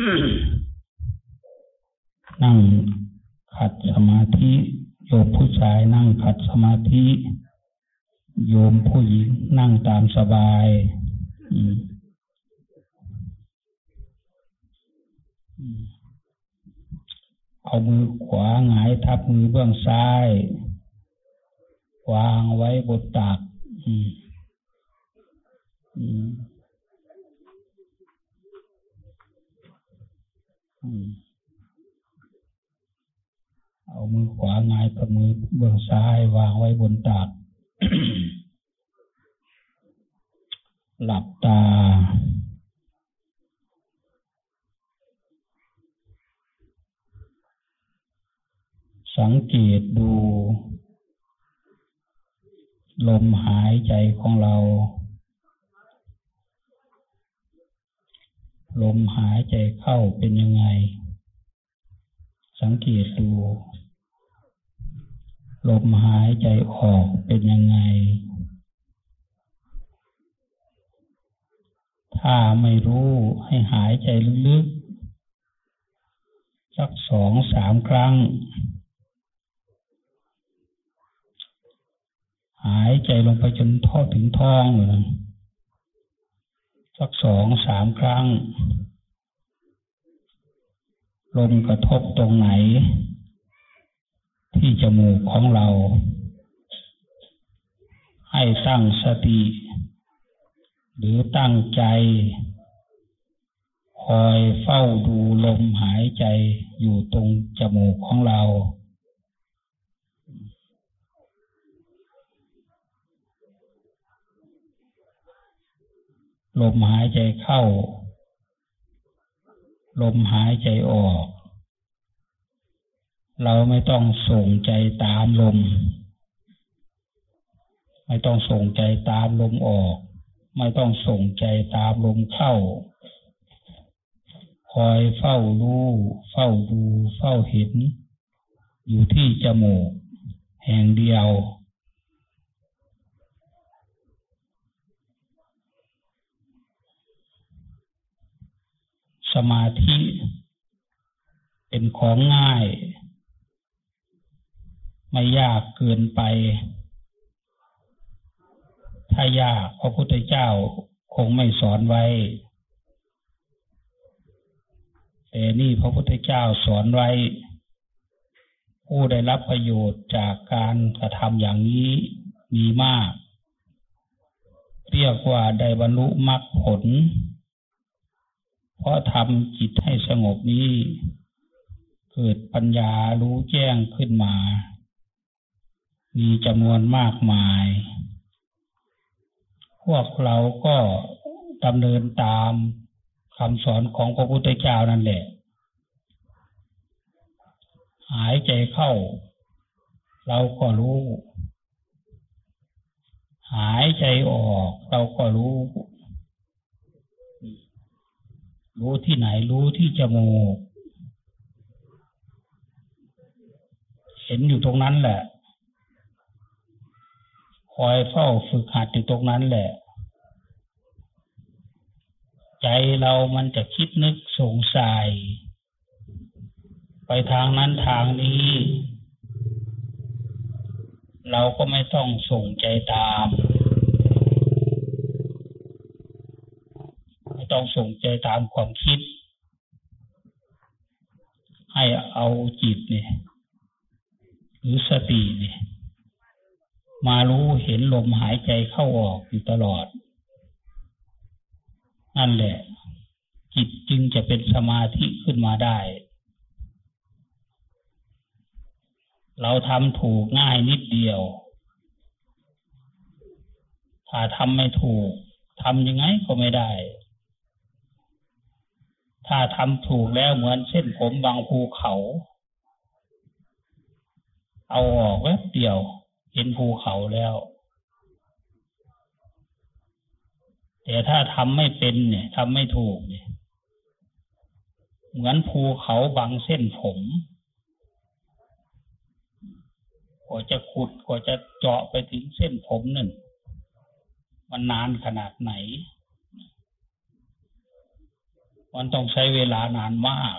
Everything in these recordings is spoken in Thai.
นั่งขัดสมาธิโยมผู้ชายนั่งขัดสมาธิ โยมผู้หญิงนั่งตามสบายอเอามือขวาหงายทับมือเบื้องซ้าย วางไว้บนตักอืมอืมอืม เอามือขวางายกับมือเบื้องซ้ายวางไว้บนตักหลับตา สังเกตดู ลมหายใจของเรา ลมหายใจเข้าเป็นยังไง สังเกตดู ลมหายใจออกเป็นยังไง ถ้าไม่รู้ให้หายใจลึกๆ สักสองสามครั้ง หายใจลงไปจนท่อถึงท้องเลย สักสองสามครั้ง ลมกระทบตรงไหน ที่จมูกของเรา ให้ตั้งสติ หรือตั้งใจ คอยเฝ้าดูลมหายใจอยู่ตรงจมูกของเรา ลมหายใจเข้า ลมหายใจออก เราไม่ต้องส่งใจตามลม ไม่ต้องส่งใจตามลมออก ไม่ต้องส่งใจตามลมเข้า คอยเฝ้ารู้เฝ้าดู เฝ้าเห็น อยู่ที่จมูก แห่งเดียว สมาธิ เป็นของง่าย ไม่ยากเกินไป ถ้ายากพระพุทธเจ้าคงไม่สอนไว้ แต่นี่พระพุทธเจ้าสอนไว้ ผู้ได้รับประโยชน์จากการกระทำอย่างนี้มีมาก เรียกว่าได้บรรลุมรรคผล เพราะทำจิตให้สงบนี้ เกิดปัญญารู้แจ้งขึ้นมา มีจำนวนมากมาย พวกเราก็ดำเนินตามคำสอนของพระพุทธเจ้านั่นแหละ หายใจเข้า เราก็รู้ หายใจออก เราก็รู้ รู้ที่ไหนรู้ที่จมูก เห็นอยู่ตรงนั้นแหละ คอยเฝ้าฝึกหัดอยู่ตรงนั้นแหละ ใจเรามันจะคิดนึกสงสัยไปทางนั้นทางนี้ เราก็ไม่ต้องส่งใจตาม ไม่ ต้องส่งใจตามความคิด ให้เอาจิตเนี่ยหรือสติเนี่ยมารู้เห็นลมหายใจเข้าออกอยู่ตลอด นั่นแหละ จิตจึงจะเป็นสมาธิขึ้นมาได้ เราทำถูกง่ายนิดเดียว ถ้าทำไม่ถูกทำยังไงก็ไม่ได้ ถ้าทำถูกแล้วเหมือนเส้นผมบางภูเขา เอาออกแวบเดียว เห็นภูเขาแล้ว แต่ถ้าทำไม่เป็นเนี่ยทำไม่ถูกเนี่ยเหมือนภูเขาบางเส้นผมกว่าจะขุดกว่าจะเจาะไปถึงเส้นผมนั่นมันนานขนาดไหน มันต้องใช้เวลานานมาก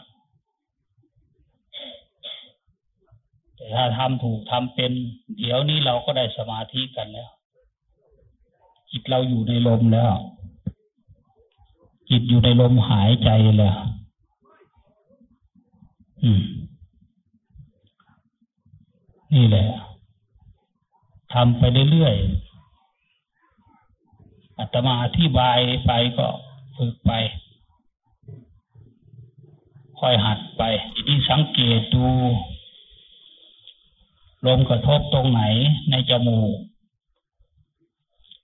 แต่ถ้าทำถูกทำเป็น เดี๋ยวนี้เราก็ได้สมาธิกันแล้ว จิตเราอยู่ในลมแล้ว จิตอยู่ในลมหายใจแล้วอืมนี่แหละทำไปเรื่อยๆอาตมาอธิบายไปก็ฝึกไป ค่อยหัดไปทีนี้สังเกตดูลมกระทบตรงไหนในจมูก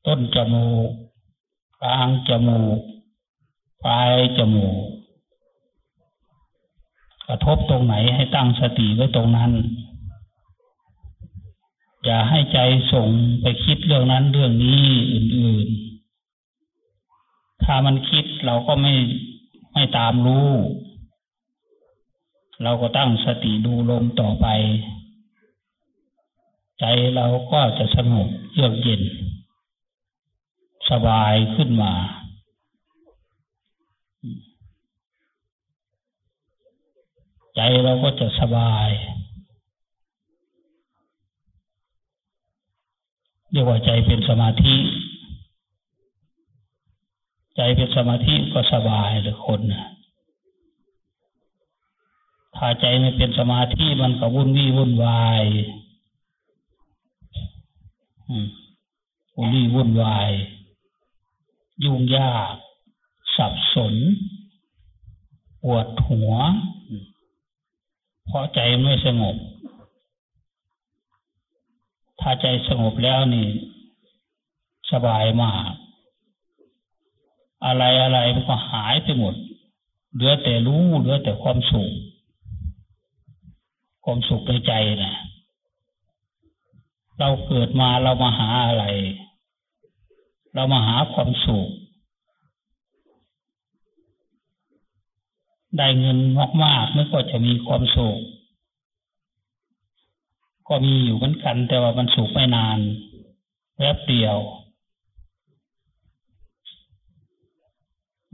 ต้นจมูก กลางจมูก ปลายจมูก กระทบตรงไหนให้ตั้งสติไว้ตรงนั้น อย่าให้ใจส่งไปคิดเรื่องนั้นเรื่องนี้อื่น ๆ ถ้ามันคิดเราก็ไม่ไม่ตามรู้ เราก็ตั้งสติดูลมต่อไป ใจเราก็จะสงบเยือกเย็น สบายขึ้นมา ใจเราก็จะสบายเรียกว่าใจเป็นสมาธิ ใจเป็นสมาธิก็สบายเลยคนนะ ถ้าใจไม่เป็นสมาธิมันก็วุ่นวี่วุ่นวายวุ่นวี่วุ่นวาย ยุ่งยาก สับสน ปวดหัว เพราะใจไม่สงบ ถ้าใจสงบแล้วนี่ สบายมาก อะไรอะไรมันก็หายไปหมด เหลือแต่รู้ เหลือแต่ความสุข ความสุขในใจนะเราเกิดมาเรามาหาอะไร เรามาหาความสุข ได้เงินมากๆไม่ก็จะมีความสุข ก็มีอยู่เหมือนกัน แต่ว่ามันสุขไม่นานแวบเดียว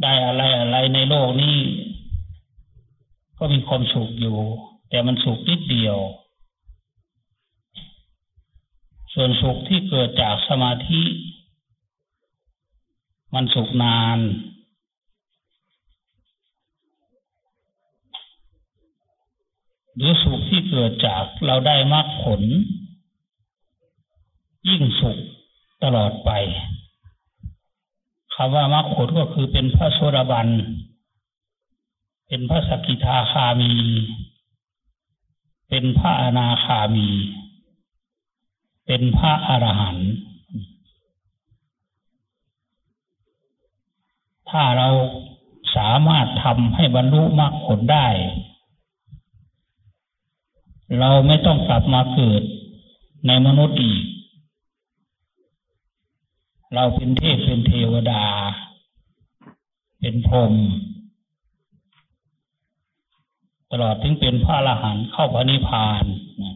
ได้อะไรอะไรในโลกนี้ ก็มีความสุขอยู่ แต่มันสุขนิดเดียว ส่วนสุขที่เกิดจากสมาธิ มันสุขนาน หรือสุขที่เกิดจากเราได้มรรคผล ยิ่งสุขตลอดไปคำว่ามรรคผลก็คือเป็นพระโสดาบัน เป็นพระสกิทาคามี เป็นพระอนาคามี เป็นพระอรหันต์ถ้าเราสามารถทำให้บรรลุมรรคผลได้ เราไม่ต้องกลับมาเกิดในมนุษย์อีก เราเป็นเทพเป็นเทวดา เป็นพรหม ตลอดถึงเป็นพระอรหันต์เข้าพระนิพพานนะ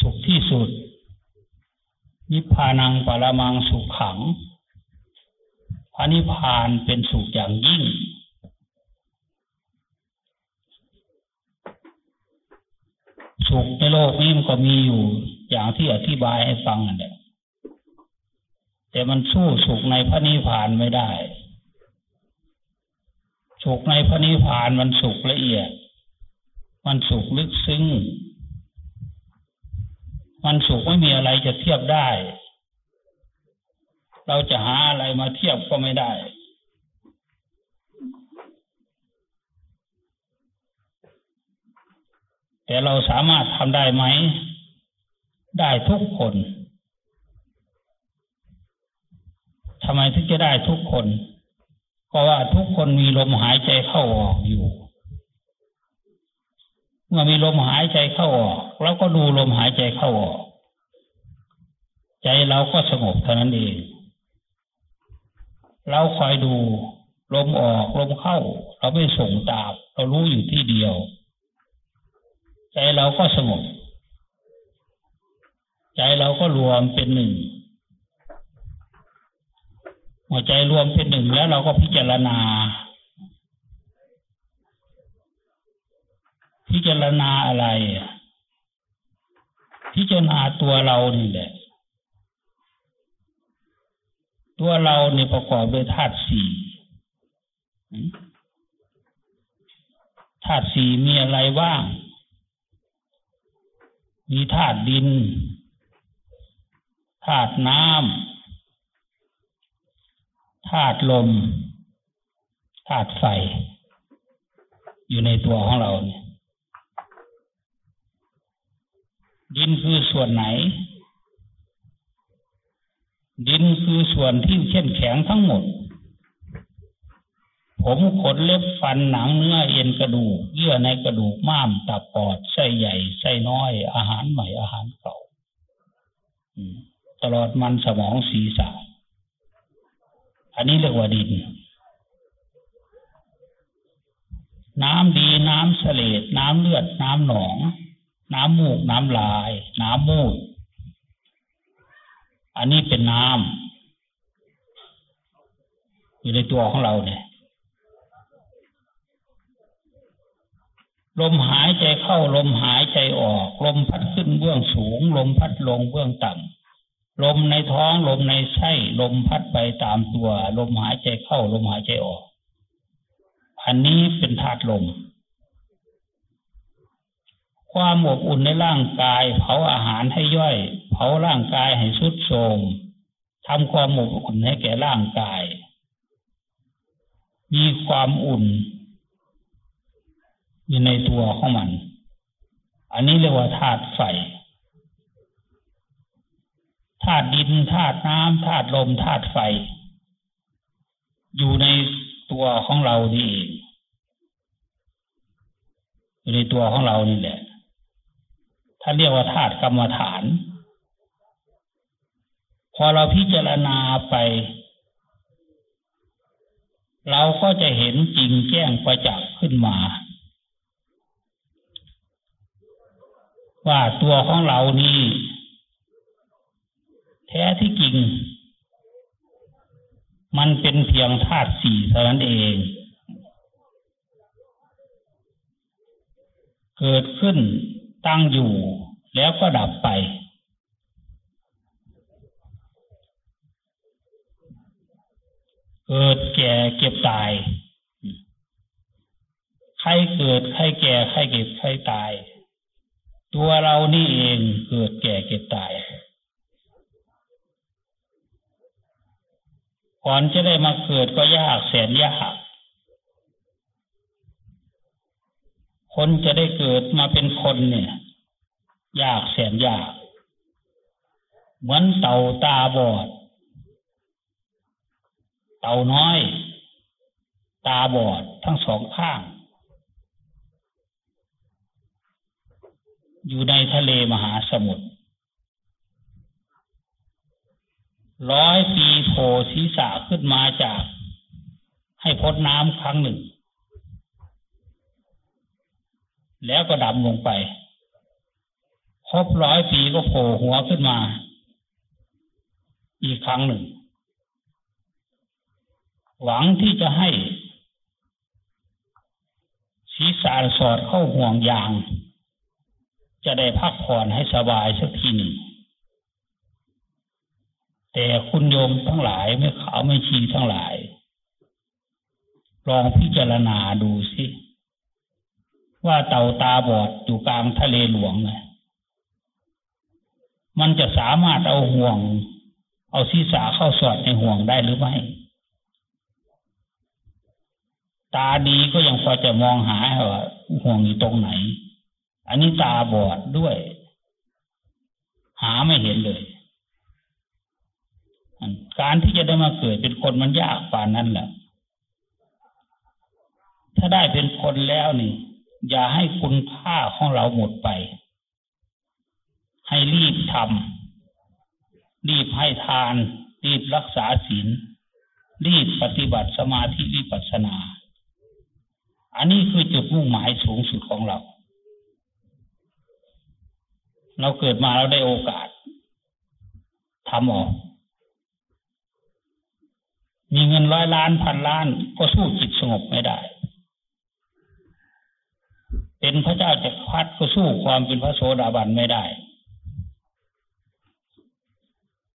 สุขที่สุด นิพพานังปรมังสุขขัง พระนิพพานเป็นสุขอย่างยิ่ง สุขในโลกนี้มันก็มีอยู่อย่างที่อธิบายให้ฟังนั่นแหละแต่มันสู้สุขในพระนิพพานไม่ได้ สุขในพระนิพพานมันสุขละเอียด มันสุขลึกซึ้ง มันสุขไม่มีอะไรจะเทียบได้ เราจะหาอะไรมาเทียบก็ไม่ได้แต่เราสามารถทำได้ไหม ได้ทุกคนทำไมถึงจะได้ทุกคน เพราะว่าทุกคนมีลมหายใจเข้าออกอยู่ เมื่อมีลมหายใจเข้าออกเราก็ดูลมหายใจเข้าออก ใจเราก็สงบเท่านั้นเอง เราคอยดูลมออกลมเข้า เราไม่ส่งตามเรารู้อยู่ที่เดียว ใจเราก็สงบ ใจเราก็รวมเป็นหนึ่ง หัวใจรวมเป็นหนึ่งแล้วเราก็พิจารณา พิจารณาอะไร พิจารณาตัวเรานี่แหละ ตัวเราเนี่ประกอบด้วยธาตุสี่ธาตุสี่มีอะไรบ้าง มีธาตุดิน ธาตุน้ำ ธาตุลมธาตุไฟ อยู่ในตัวของเราเนี่ยดินคือส่วนไหน ดินคือส่วนที่เข้มแข็งทั้งหมด ผมขนเล็บฟันหนังเนื้อเอ็นกระดูก เยื่อในกระดูกม้ามตับปอดไส้ใหญ่ไส้น้อย อาหารใหม่อาหารเก่าตลอดมันสมองศีรษะ อันนี้เรียกว่าดิน น้ำดีน้ำเสลดน้ำเลือด น้ำหนอง น้ำมูก น้ำลาย น้ำมูด อันนี้เป็นน้ำอยู่ในตัวของเราเนี่ยลมหายใจเข้าลมหายใจออก ลมพัดขึ้นเบื้องสูง ลมพัดลงเบื้องต่ำ ลมในท้องลมในไส้ลมพัดไปตามตัว ลมหายใจเข้า ลมหายใจออก อันนี้เป็นธาตุลม ความอบอุ่นในร่างกาย เผาอาหารให้ย่อย เผาร่างกายให้สุดโทมทำความอบอุ่นให้แก่ร่างกาย มีความอุ่นอยู่ในตัวของมัน อันนี้เรียกว่าธาตุไฟ ธาตุดินธาตุน้ำธาตุลมธาตุไฟ อยู่ในตัวของเรานี่เองอยู่ในตัวของเรานี่แหละถ้านเรียกว่าธาตุกรรมฐาน พอเราพิจารณาไป เราก็จะเห็นจริงแจ้งประจักษ์ขึ้นมา ว่าตัวของเรานี่ แท้ที่จริง มันเป็นเพียงธาตุสี่เท่านั้นเอง เกิดขึ้นตั้งอยู่แล้วก็ดับไป เกิดแก่เก็บตาย ใครเกิด ใครแก่ ใครเก็บ ใครตาย ตัวเรานี่เองเกิดแก่เก็บตาย ก่อนจะได้มาเกิดก็ยากแสนยากคนจะได้เกิดมาเป็นคนเนี่ย ยากแสนยาก เหมือนเต่าตาบอด เต่าน้อย ตาบอดทั้งสองข้าง อยู่ในทะเลมหาสมุทร ร้อยปีโผล่ศีรษะขึ้นมาจาก ให้พ้นน้ำครั้งหนึ่ง แล้วก็ดำลงไป ครบร้อยปีก็โผล่หัวขึ้นมา อีกครั้งหนึ่ง หวังที่จะให้ศีรษะสอดเข้าห่วงยาง จะได้พักผ่อนให้สบายสักทีหนึ่ง แต่คุณโยมทั้งหลายไม่ขาวไม่ชีทั้งหลาย ลองพิจารณาดูสิว่าเต่าตาบอดอยู่กลางทะเลหลวงไงมันจะสามารถเอาห่วง เอาศีรษะเข้าสอดในห่วงได้หรือไม่ ตาดีก็ยังพอจะมองหาว่าห่วงอยู่ตรงไหน อันนี้ตาบอดด้วย หาไม่เห็นเลย การที่จะได้มาเกิดเป็นคนมันยากป่านนั้นแหละถ้าได้เป็นคนแล้วนี่ อย่าให้คุณค่าของเราหมดไป ให้รีบทำรีบให้ทาน รีบรักษาศีล รีบปฏิบัติสมาธิวิปัสสนา อันนี้คือจุดมุ่งหมายสูงสุดของเรา เราเกิดมาเราได้โอกาสทำออก มีเงินร้อยล้านพันล้าน ก็สู้จิตสงบไม่ได้ เป็นพระเจ้าจักรพรรดิก็สู้ความเป็นพระโสดาบันไม่ได้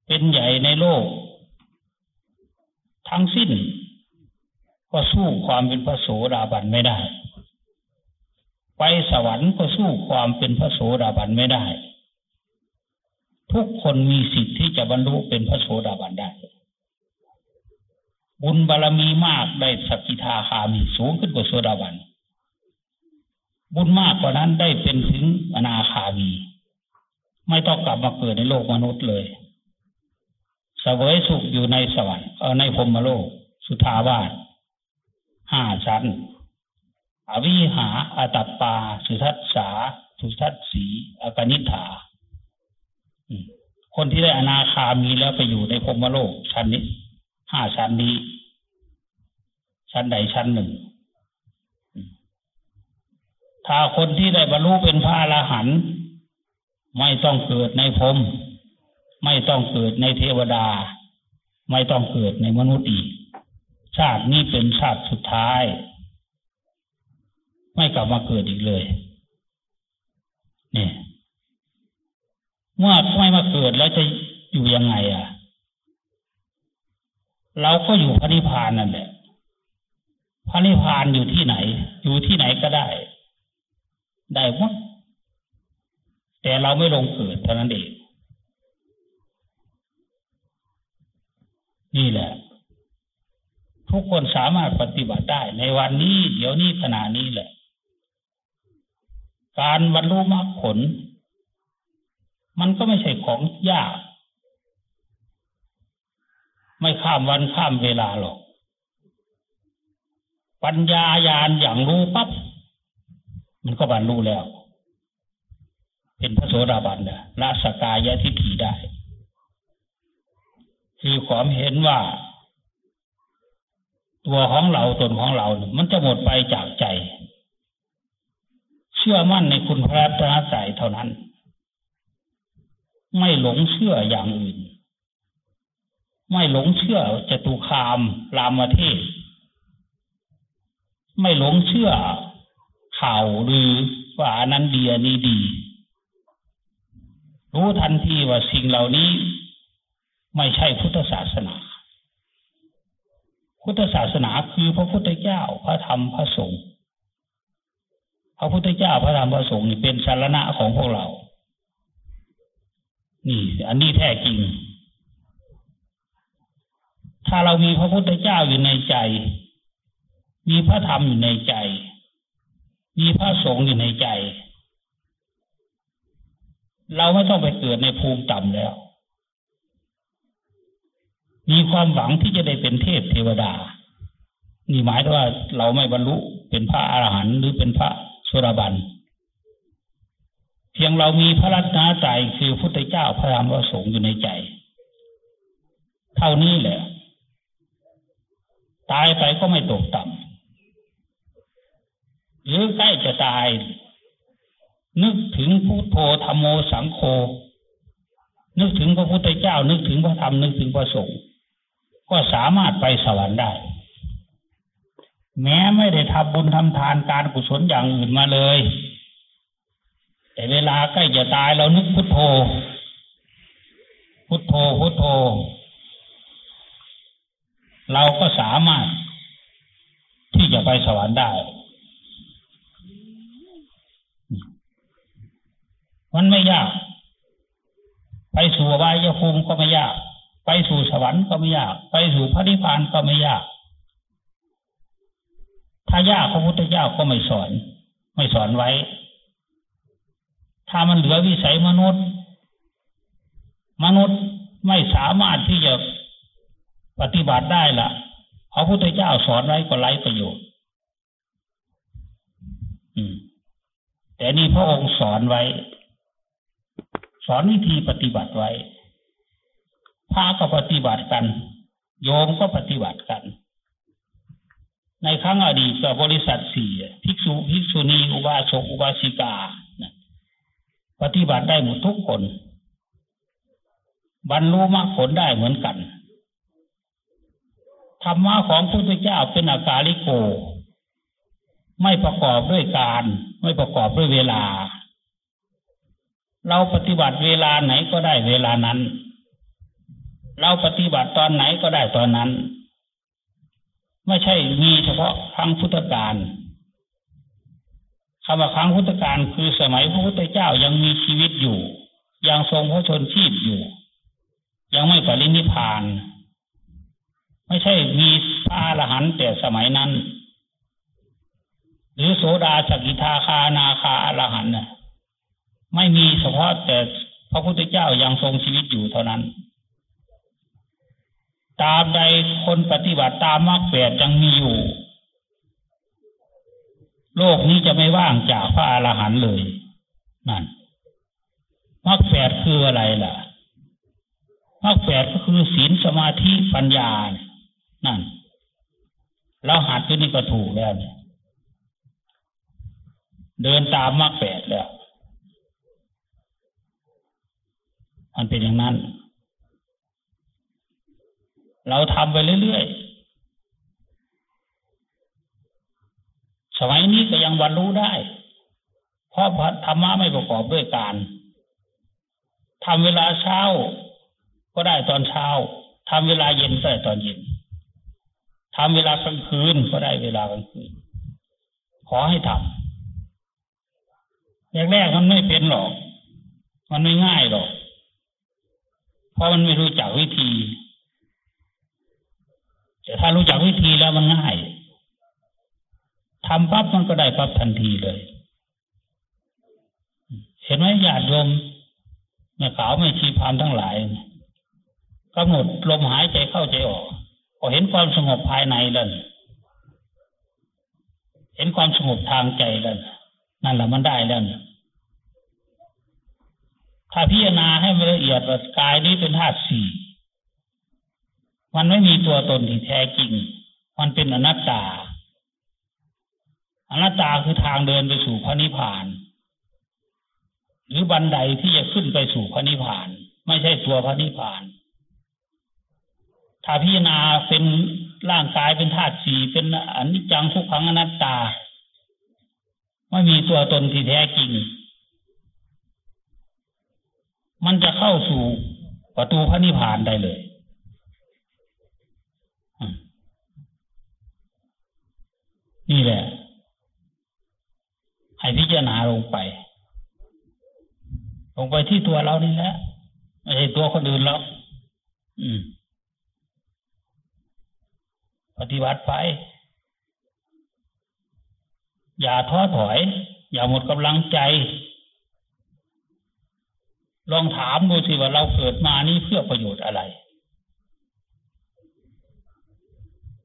เป็นใหญ่ในโลก ทั้งสิ้น ก็สู้ความเป็นพระโสดาบันไม่ได้ ไปสวรรค์ก็สู้ความเป็นพระโสดาบันไม่ได้ ทุกคนมีสิทธิ์ที่จะบรรลุเป็นพระโสดาบันได้ บุญบารรมีมากได้สกิทาคามีสูงขึ้นกว่าโสดาบัน บุญมากกว่านั้นได้เป็นถึงอนาคามี ไม่ต้องกลับมาเกิดในโลกมนุษย์เลยสวยสุขอยู่ในสวรรค์เอในพรมโลก สุทาวาสห้าชั้น อวิหาอาตัปปา สุทัศสา สุทัศสีอากนิฐาคนที่ได้อนาคามีแล้วไปอยู่ในพรมโลกชั้นนี้ ห้าชั้นนี้ ชั้นใดชั้นหนึ่ง ถ้าคนที่ได้บรรลุเป็นพระอรหันต์ไม่ต้องเกิดในพรมไม่ต้องเกิดในเทวดา ไม่ต้องเกิดในมนุษย์อีก ชาตินี้เป็นชาติสุดท้าย ไม่กลับมาเกิดอีกเลยเนี่ยเมื่อไม่มาเกิดแล้วจะอยู่ยังไง อะ เราก็อยู่พระนิพพานนั่นแหละพระนิพพานอยู่ที่ไหน อยู่ที่ไหนก็ได้ ได้หมดแต่เราไม่ลงเกิดเท่านั้นเองนี่แหละ ทุกคนสามารถปฏิบัติได้ ในวันนี้ เดี๋ยวนี้ขณะนี้แหละ การบรรลุมรรคผล มันก็ไม่ใช่ของยาก ไม่ข้ามวันข้ามเวลาหรอก ปัญญายาณอย่างรู้ปับ๊บมันก็บรรลุแล้ว เป็นพระโสดาบันนะละสกายะทิฏฐิได้คือความเห็นว่า ตัวของเราตนของเรา มันจะหมดไปจากใจ เชื่อมั่นในคุณพระรัตนตรัยเท่านั้น ไม่หลงเชื่ออย่างอื่น ไม่หลงเชื่อจตุคามรามเทศไม่หลงเชื่อข่าวหรือว่านั้นดีอันนี้ดี รู้ทันทีว่าสิ่งเหล่านี้ไม่ใช่พุทธศาสนา พุทธศาสนาคือพระพุทธเจ้าพระธรรมพระสงฆ์พระพุทธเจ้าพระธรรมพระสงฆ์นี่เป็นสารณะของพวกเรา นี่ อันนี้แท้จริง ถ้าเรามีพระพุทธเจ้าอยู่ในใจ มีพระธรรมอยู่ในใจ มีพระสงฆ์อยู่ในใจ เราไม่ต้องไปเกิดในภูมิต่ำแล้ว มีความหวังที่จะได้เป็นเทพเทวดา นี่หมายถึงว่าเราไม่บรรลุเป็นพระอรหันต์หรือเป็นพระสุรบัน เพียงเรามีพระรัตนตรัยคือพุทธเจ้าพระธรรมพระสงฆ์อยู่ในใจ เท่านี้แหละ ตายไปก็ไม่ตกต่ำหรือใกล้จะตาย นึกถึงพุทโธธรรมโมสังโฆนึกถึงพระพุทธเจ้า นึกถึงพระธรรมนึกถึงพระสงฆ์ก็สามารถไปสวรรค์ได้ แม้ไม่ได้ทำบุญทำทานการกุศลอย่างอื่นมาเลย แต่เวลาใกล้จะตายเรานึกพุทโธ พุทโธพุทโธ เราก็สามารถที่จะไปสวรรค์ได้มันไม่ยาก ไปสู่วายภูมิก็ไม่ยาก ไปสู่สวรรค์ก็ไม่ยาก ไปสู่พระนิพพานก็ไม่ยาก ถ้ายากพระพุทธเจ้าก็ไม่สอน ไม่สอนไว้ ถ้ามันเหลือวิสัยมนุษย์ มนุษย์ไม่สามารถที่จะ ปฏิบัติได้ละพระพุทธเจ้าสอนไว้ก็ไร้ประโยชน์แต่นี่พระองค์สอนไว้ สอนวิธีปฏิบัติไว้พระก็ปฏิบัติกัน โยมก็ปฏิบัติกัน ในครั้งอดีตกับบริษัทสี่ภิกษุภิกษุณีอุบาสกอุบาสิกาปฏิบัติได้หมดทุกคน บรรลุมรรคผลได้เหมือนกัน ธรรมะของพระพุทธเจ้าเป็นอากาลิโก ไม่ประกอบด้วยการ ไม่ประกอบด้วยเวลา เราปฏิบัติเวลาไหนก็ได้เวลานั้น เราปฏิบัติตอนไหนก็ได้ตอนนั้น ไม่ใช่มีเฉพาะครั้งพุทธกาลคำว่าครั้งพุทธกาลคือสมัยพระพุทธเจ้ายังมีชีวิตอยู่ ยังทรงพระชนชีพอยู่ ยังไม่ปรินิพพาน ไม่ใช่มีพระอรหันต์แต่สมัยนั้น หรือโสดาสกิทาคานาคาอรหันต์น่ะไม่มีเฉพาะแต่พระพุทธเจ้ายังทรงชีวิตอยู่เท่านั้น ตามใดคนปฏิบัติตามมรรคแปดยังมีอยู่ โลกนี้จะไม่ว่างจากพระอรหันต์เลย นั่นมรรคแปดคืออะไรล่ะมรรคแปดก็คือศีลสมาธิปัญญานั่ นั่นเราหัดที่นี่ก็ถูกแล้วเนี่ยเดินตามมรรคแปดแล้วมันเป็นอย่างนั้น เราทำไปเรื่อยๆ สมัยนี้ก็ยังบรรลุได้ เพราะธรรมะไม่ประกอบด้วยการทำเวลาเช้า ก็ได้ตอนเช้าทำเวลาเย็นก็ได้ตอนเย็น ทำเวลากลางคืนก็ได้เวลากลางคืน ขอให้ทำแรกๆมันไม่เป็นหรอก มันไม่ง่ายหรอก เพราะมันไม่รู้จักวิธี แต่ถ้ารู้จักวิธีแล้วมันง่ายทำปั๊บมันก็ได้ปั๊บทันทีเลย เห็นไหมญาติโยมแม่ขาวไม่ชีพามทั้งหลายกำหนดลมหายใจเข้าใจออก ก็เห็นความสงบภายในแล้วเห็นความสงบทางใจแล้วนั่นแหละมันได้แล้วถ้าพิจารณาให้ละเอียดว่ากายนี้เป็นธาตุสี่มันไม่มีตัวตนที่แท้จริง มันเป็นอนัตตา อนัตตาคือทางเดินไปสู่พระนิพพาน หรือบันไดที่จะขึ้นไปสู่พระนิพพาน ไม่ใช่ตัวพระนิพพาน ถ้าพิจารณาเป็นร่างกายเป็นธาตุสี่เป็นอนิจจังทุกขังอนัตตา ไม่มีตัวตนที่แท้จริง มันจะเข้าสู่ประตูพระนิพพานได้เลย นี่แหละ ให้พิจารณาลงไป ลงไปที่ตัวเรานี่แหละไม่ใช่ตัวคนอื่นหรอกอืม ปฏิบัติไป อย่าท้อถอย อย่าหมดกำลังใจ ลองถามดูสิว่าเราเกิดมานี้เพื่อประโยชน์อะไร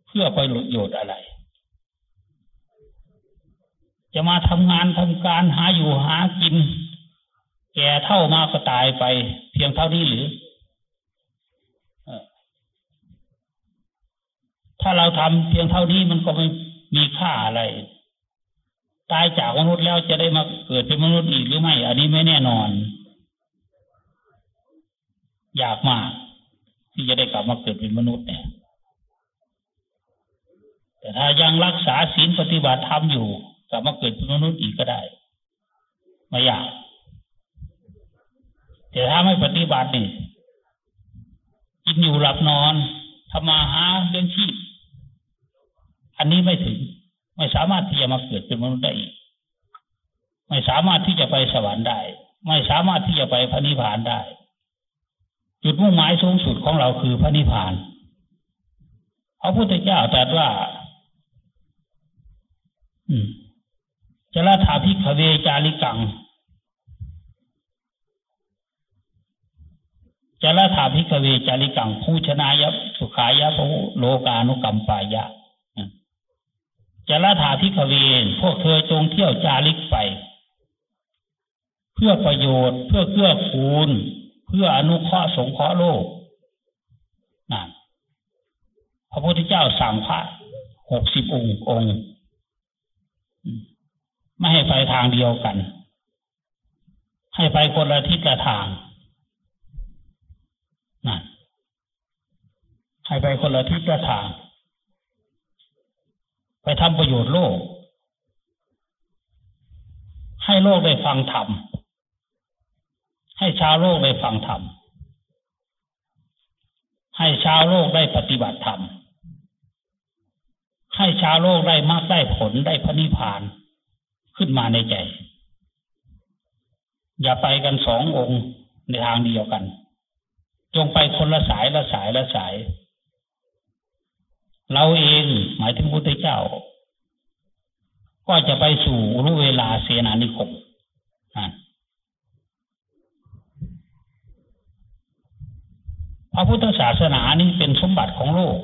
เพื่อประโยชน์อะไร จะมาทำงานทำการหาอยู่หากิน แก่เท่ามาก็ตายไป เพียงเท่านี้หรือ ถ้าเราทำเพียงเท่านี้มันก็ไม่มีค่าอะไร ตายจากมนุษย์แล้วจะได้มาเกิดเป็นมนุษย์อีกหรือไม่ อันนี้ไม่แน่นอนยากมาก ที่จะได้กลับมาเกิดเป็นมนุษย์เนี่ย แต่ถ้ายังรักษาศีลปฏิบัติธรรมอยู่กลับมาเกิดเป็นมนุษย์อีกก็ได้ไม่ยากแต่ถ้าไม่ปฏิบัตินี่กินอยู่หลับนอนทำมาหาเรื่องชีพ อันนี้ไม่ถึง ไม่สามารถที่จะมาเกิดเป็นมนุษย์ได้อีก ไม่สามารถที่จะไปสวรรค์ได้ ไม่สามารถที่จะไปพระนิพพานได้ จุดมุ่งหมายสูงสุดของเราคือพระนิพพานพระพุทธเจ้าตรัสว่าจะระถะ ภิกขะเวจาริกัง จะระถะ ภิกขะเวจาริกัง พะหุชะนะสุขายะโลกานุกัมปายะ จะระถะ ภิกขะเวพวกเธอจงเที่ยวจาริกไป เพื่อประโยชน์ เพื่อเกื้อกูลพื่ออนุเคราะห์สงเคราะห์โลกนั่นพระพุทธเจ้าสั่งพระหกสิบองค์องค์ไม่ให้ไปทางเดียวกัน ให้ไปคนละทิศละทางนั่นให้ไปคนละทิศละทาง ไปทำประโยชน์โลก ให้โลกได้ฟังธรรมให้ชาวโลกได้ฟังธรรมให้ชาวโลกได้ปฏิบัติธรรมให้ชาวโลกได้มากได้ผลได้พระนิพพานขึ้นมาในใจ อย่าไปกันสององค์ในทางเดียวกัน จงไปคนละสายละสายละสาย เราเองหมายถึงพุทธเจ้า ก็จะไปสู่รู้เวลาเสนานิคมพระพุทธศาสนานี้เป็นสมบัติของโลก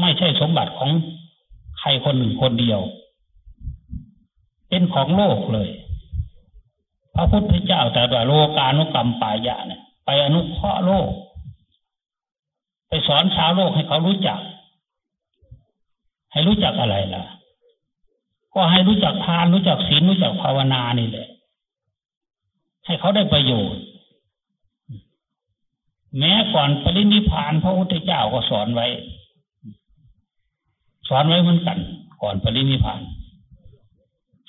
ไม่ใช่สมบัติของใครคนหนึ่งคนเดียว เป็นของโลกเลย พระพุทธเจ้าแต่ว่าโลกานุกรรมปายะเนี่ยไปอนุเคราะห์โลก ไปสอนชาวโลกให้เขารู้จัก ให้รู้จักอะไรล่ะ ก็ให้รู้จักทานรู้จักศีลรู้จักภาวนานี่แหละ ให้เขาได้ประโยชน์ แม้ก่อนปรินิพานพระพุทธเจ้าก็สอนไว้ สอนไว้เหมือนกัน ก่อนปรินิพาน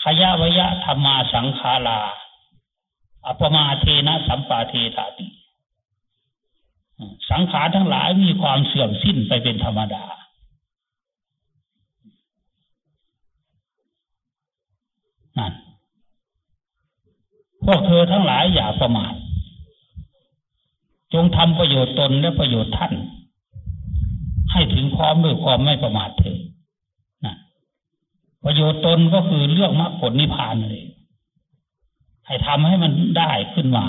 ขยะวยะธรรมาสังขาราอัปมาเทนะสัมปาเทธาติ สังขารทั้งหลายมีความเสื่อมสิ้นไปเป็นธรรมดา นั่น พวกเธอทั้งหลายอย่าประมาท จงทำประโยชน์ตนและประโยชน์ท่าน ให้ถึงพร้อมด้วยความไม่ประมาทเถิดประโยชน์ตนก็คือเรื่องมรรคผลนิพพานเลย ให้ทำให้มันได้ขึ้นมา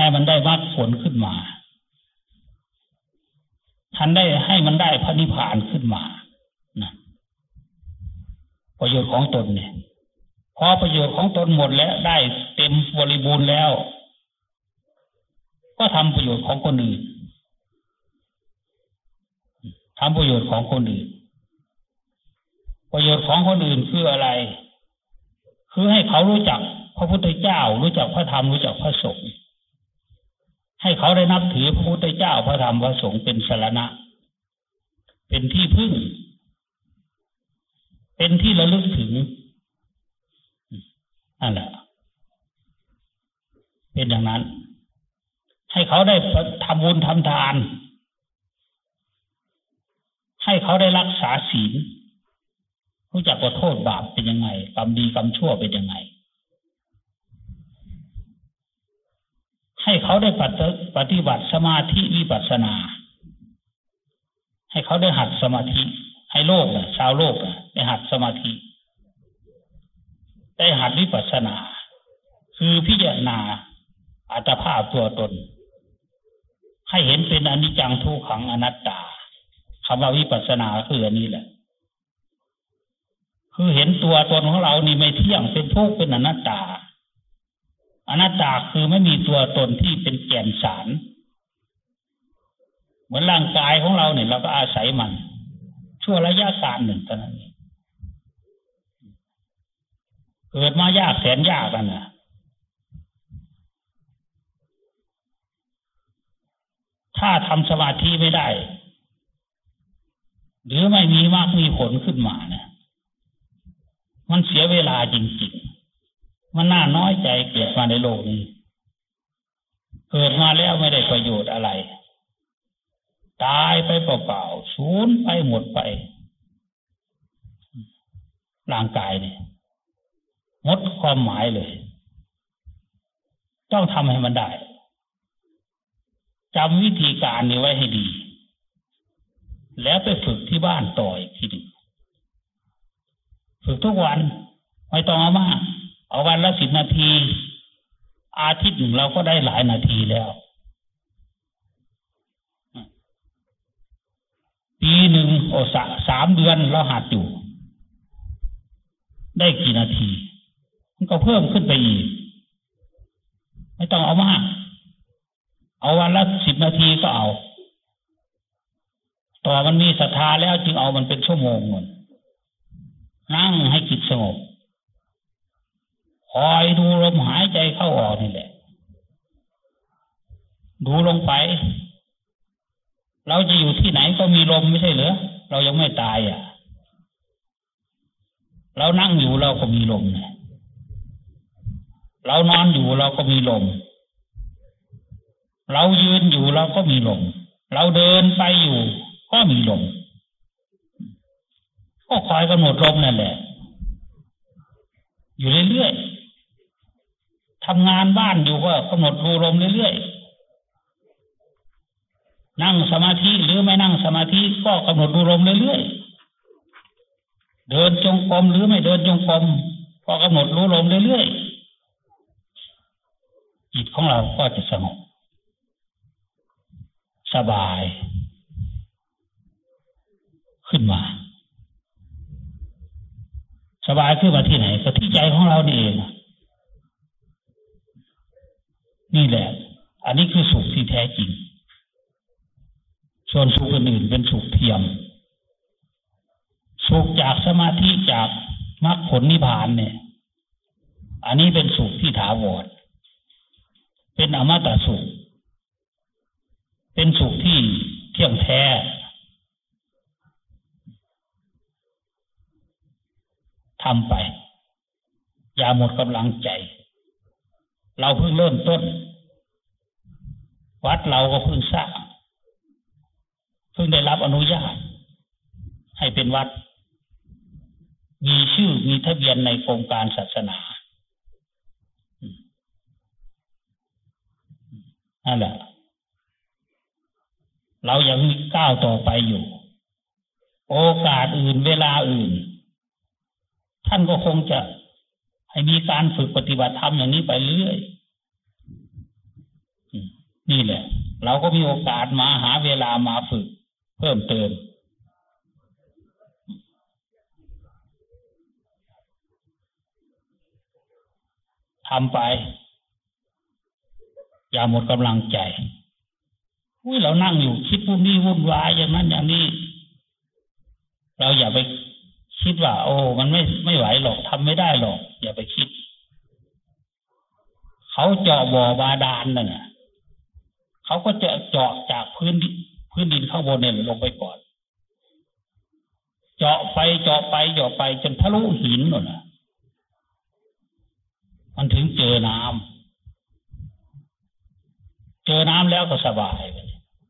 ให้มันได้มรรคผลขึ้นมา ท่านได้ให้มันได้พระนิพพานขึ้นมานะประโยชน์ของตนเนี่ย พอประโยชน์ของตนหมดแล้วได้เต็มบริบูรณ์แล้ว ก็ทำประโยชน์ของคนอื่นทำประโยชน์ของคนอื่น ประโยชน์ของคนอื่นคืออะไร คือให้เขารู้จักพระพุทธเจ้า รู้จักพระธรรม รู้จักพระสงฆ์ ให้เขาได้นับถือพระพุทธเจ้าพระธรรมพระสงฆ์เป็นสารณะ เป็นที่พึ่ง เป็นที่ระลึกถึงนั่นแหละเป็นอย่างนั้น ให้เขาได้ทำบุญทำทาน ให้เขาได้รักษาศีลรู้จักว่าโทษบาปเป็นยังไงกรรมดีกรรมชั่วเป็นยังไง ให้เขาได้ปฏิบัติสมาธิวิปัสสนา ให้เขาได้หัดสมาธิ ให้โลกนะชาวโลกนะได้หัดสมาธิ ได้หัดวิปัสสนา คือพิจารณาอัตภาพตัวตน ให้เห็นเป็นอนิจจังทุกขังอนัตตาคำว่าวิปัสสนาคืออันนี้แหละ คือเห็นตัวตนของเรานี่ไม่เที่ยงเป็นทุกข์เป็นอนัตตา อนัตตาคือไม่มีตัวตนที่เป็นแก่นสาร เหมือนร่างกายของเราเนี่ยเราก็อาศัยมัน ชั่วระยะการหนึ่งเท่านั้นเกิดมายากแสนยากกันนะถ้าทำสมาธิไม่ได้ หรือไม่มีมากมีผลขึ้นมานะมันเสียเวลาจริงๆ มันน่าน้อยใจเกิดมาในโลกนี้ เกิดมาแล้วไม่ได้ประโยชน์อะไร ตายไปเปล่าๆสูญไปหมดไปร่างกายเนี่ยหมดความหมายเลย ต้องทำให้มันได้จำวิธีการนี้ไว้ให้ดี แล้วไปฝึกที่บ้านต่ออีกทีหนึ่งฝึกทุกวัน ไม่ต้องเอามาก เอาวันละสิบนาที อาทิตย์หนึ่งเราก็ได้หลายนาทีแล้ว ปีหนึ่งโอสะสามเดือนเราหัดอยู่ ได้กี่นาที มันก็เพิ่มขึ้นไปอีก ไม่ต้องเอามาก เอาวันละสิบนาทีก็เอา ต่อมันมีศรัทธาแล้วจึงเอามันเป็นชั่วโมงหมดนั่งให้จิตสงบ คอยดูลมหายใจเข้าออกนี่แหละ ดูลงไป เราจะอยู่ที่ไหนก็มีลมไม่ใช่เหรอเรายังไม่ตายอะ เรานั่งอยู่เราก็มีลมเนี่ยเรานอนอยู่เราก็มีลม เรายืนอยู่เราก็มีลม เราเดินไปอยู่ ก็มีลม ก็คอยกำหนดลมนั่นแหละ อยู่เรื่อยๆ ทำงานบ้านอยู่ก็กำหนดดูลมเรื่อยๆ นั่งสมาธิหรือไม่นั่งสมาธิก็กำหนดดูลมเรื่อยๆ เดินจงกรมหรือไม่เดินจงกรมก็กำหนดรู้ลมเรื่อยๆ จิตของเราก็จะสงบสบาย ขึ้นมา สบายขึ้นมาที่ไหนก็ที่ใจของเรานี่เอง นี่แหละ อันนี้คือสุขที่แท้จริง ส่วนสุขอื่นเป็นสุขเทียม สุขจากสมาธิจากมรรคผลนิพพานเนี่ย อันนี้เป็นสุขที่ถาวร เป็นอมตะสุข เป็นสุขที่เที่ยงแท้ทำไป อย่าหมดกำลังใจ เราเพิ่งเริ่มต้น วัดเราก็เพิ่งสร้างเพิ่งได้รับอนุญาต ให้เป็นวัด มีชื่อมีทะเบียนในโครงการศาสนานั่นแหละเรายังก้าวต่อไปอยู่ โอกาสอื่นเวลาอื่น ท่านก็คงจะ ให้มีการฝึกปฏิบัติธรรมอย่างนี้ไปเรื่อยนี่แหละ เราก็มีโอกาสมาหาเวลามาฝึก เพิ่มเติมทำไป อย่าหมดกำลังใจอุ้ยเรานั่งอยู่คิดวุ่นนี่วุ่นวายอย่างนั้นอย่างนี้ เราอย่าไป คิดว่า โอ้ มันไม่ไม่ไหวหรอกทำไม่ได้หรอก อย่าไปคิด เขาเจาะบ่อบาดาลนั่นน่ะเขาก็จะเจาะจากพื้นพื้นดินข้างบนเนี่ยลงไปก่อน เจาะไปเจาะไปเจาะไปจนทะลุหินน่ะ มันถึงเจอน้ำเจอน้ำแล้วก็สบาย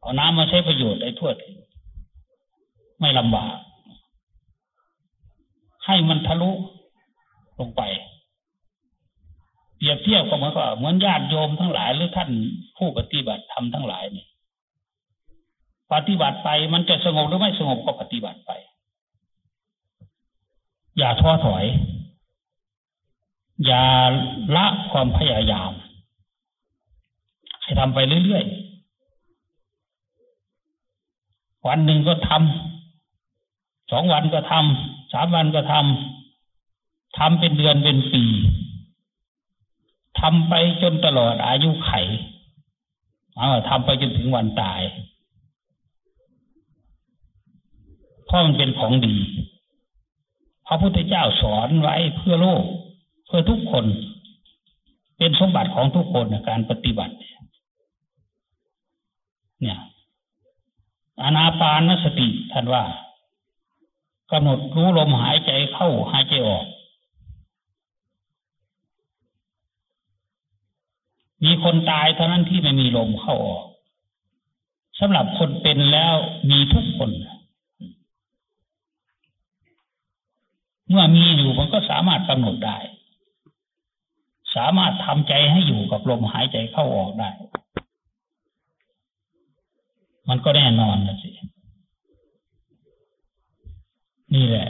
เอาน้ำมาใช้ประโยชน์ได้ทั่วถึงไม่ลำบาก ให้มันทะลุลงไปเปรียบเทียบก็เหมือนกับเหมือนญาติโยมทั้งหลายหรือท่านผู้ปฏิบัติธรรมทั้งหลายนี่ปฏิบัติไปมันจะสงบหรือไม่สงบก็ปฏิบัติไป อย่าท้อถอย อย่าละความพยายาม ให้ทำไปเรื่อยๆ วันหนึ่งก็ทำสองวันก็ทำ สามวันก็ทำทำเป็นเดือนเป็นปีทำไปจนตลอดอายุไขเอาทำไปจนถึงวันตายเพราะมันเป็นของดีพระพุทธเจ้าสอนไว้เพื่อโลก เพื่อทุกคน เป็นสมบัติของทุกคนในการปฏิบัติ เนี่ย อนาปานสติท่านว่า กำหนดรู้ลมหายใจเข้าหายใจออก มีคนตายเท่านั้นที่ไม่มีลมเข้าออกสำหรับคนเป็นแล้วมีทุกคน เมื่อมีอยู่มันก็สามารถกำหนดได้ สามารถทำใจให้อยู่กับลมหายใจเข้าออกได้ มันก็แน่นอนนะสิ นี่แหละ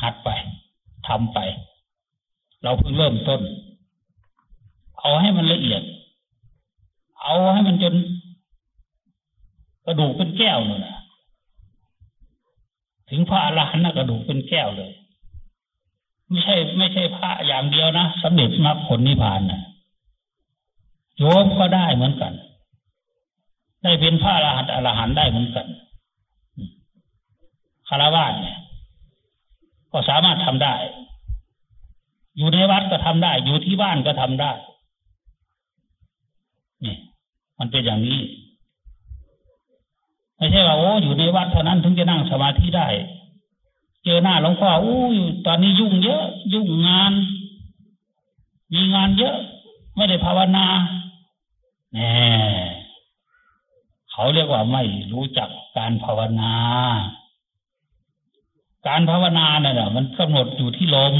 หัดไปทำไป เราเพิ่งเริ่มต้น เอาให้มันละเอียด เอาให้มันจน กระดูกเป็นแก้วเลยนะถึงพระอรหันต์กระดูกเป็นแก้วเลย ไม่ใช่ ไม่ใช่พระอย่างเดียวนะสำเร็จมรรคผลนิพพานนะโยมก็ได้เหมือนกัน ได้เป็นพระอรหันต์อรหันต์ได้เหมือนกัน คารวะเนี่ย ก็สามารถทำได้ อยู่ในวัดก็ทำได้ อยู่ที่บ้านก็ทำได้นี่มันเป็นอย่างนี้ไม่ใช่ว่าโอ้อยู่ในวัดเท่านั้นถึงจะนั่งสมาธิได้ เจอหน้าหลวงพ่ออู้ตอนนี้ยุ่งเยอะ ยุ่งงาน มีงานเยอะ ไม่ได้ภาวนาแน่เขาเรียกว่าไม่รู้จักการภาวนา การภาวนาเนี่ยมันกำหนดอยู่ที่ลม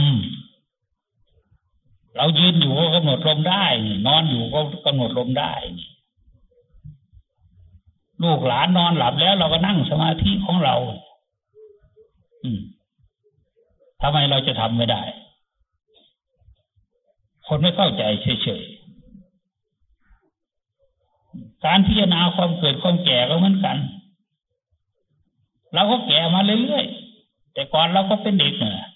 เรายืนอยู่ก็กำหนดลมได้ นอนอยู่ก็กำหนดลมได้ ลูกหลานนอนหลับแล้วเราก็นั่งสมาธิของเรา อืมทำไมเราจะทำไม่ได้ คนไม่เข้าใจเฉยๆ การพิจารณาความเกิดความแก่ก็เหมือนกัน เราก็แก่มาเรื่อยๆ แต่ก่อนเราก็เป็นเด็กเนอะ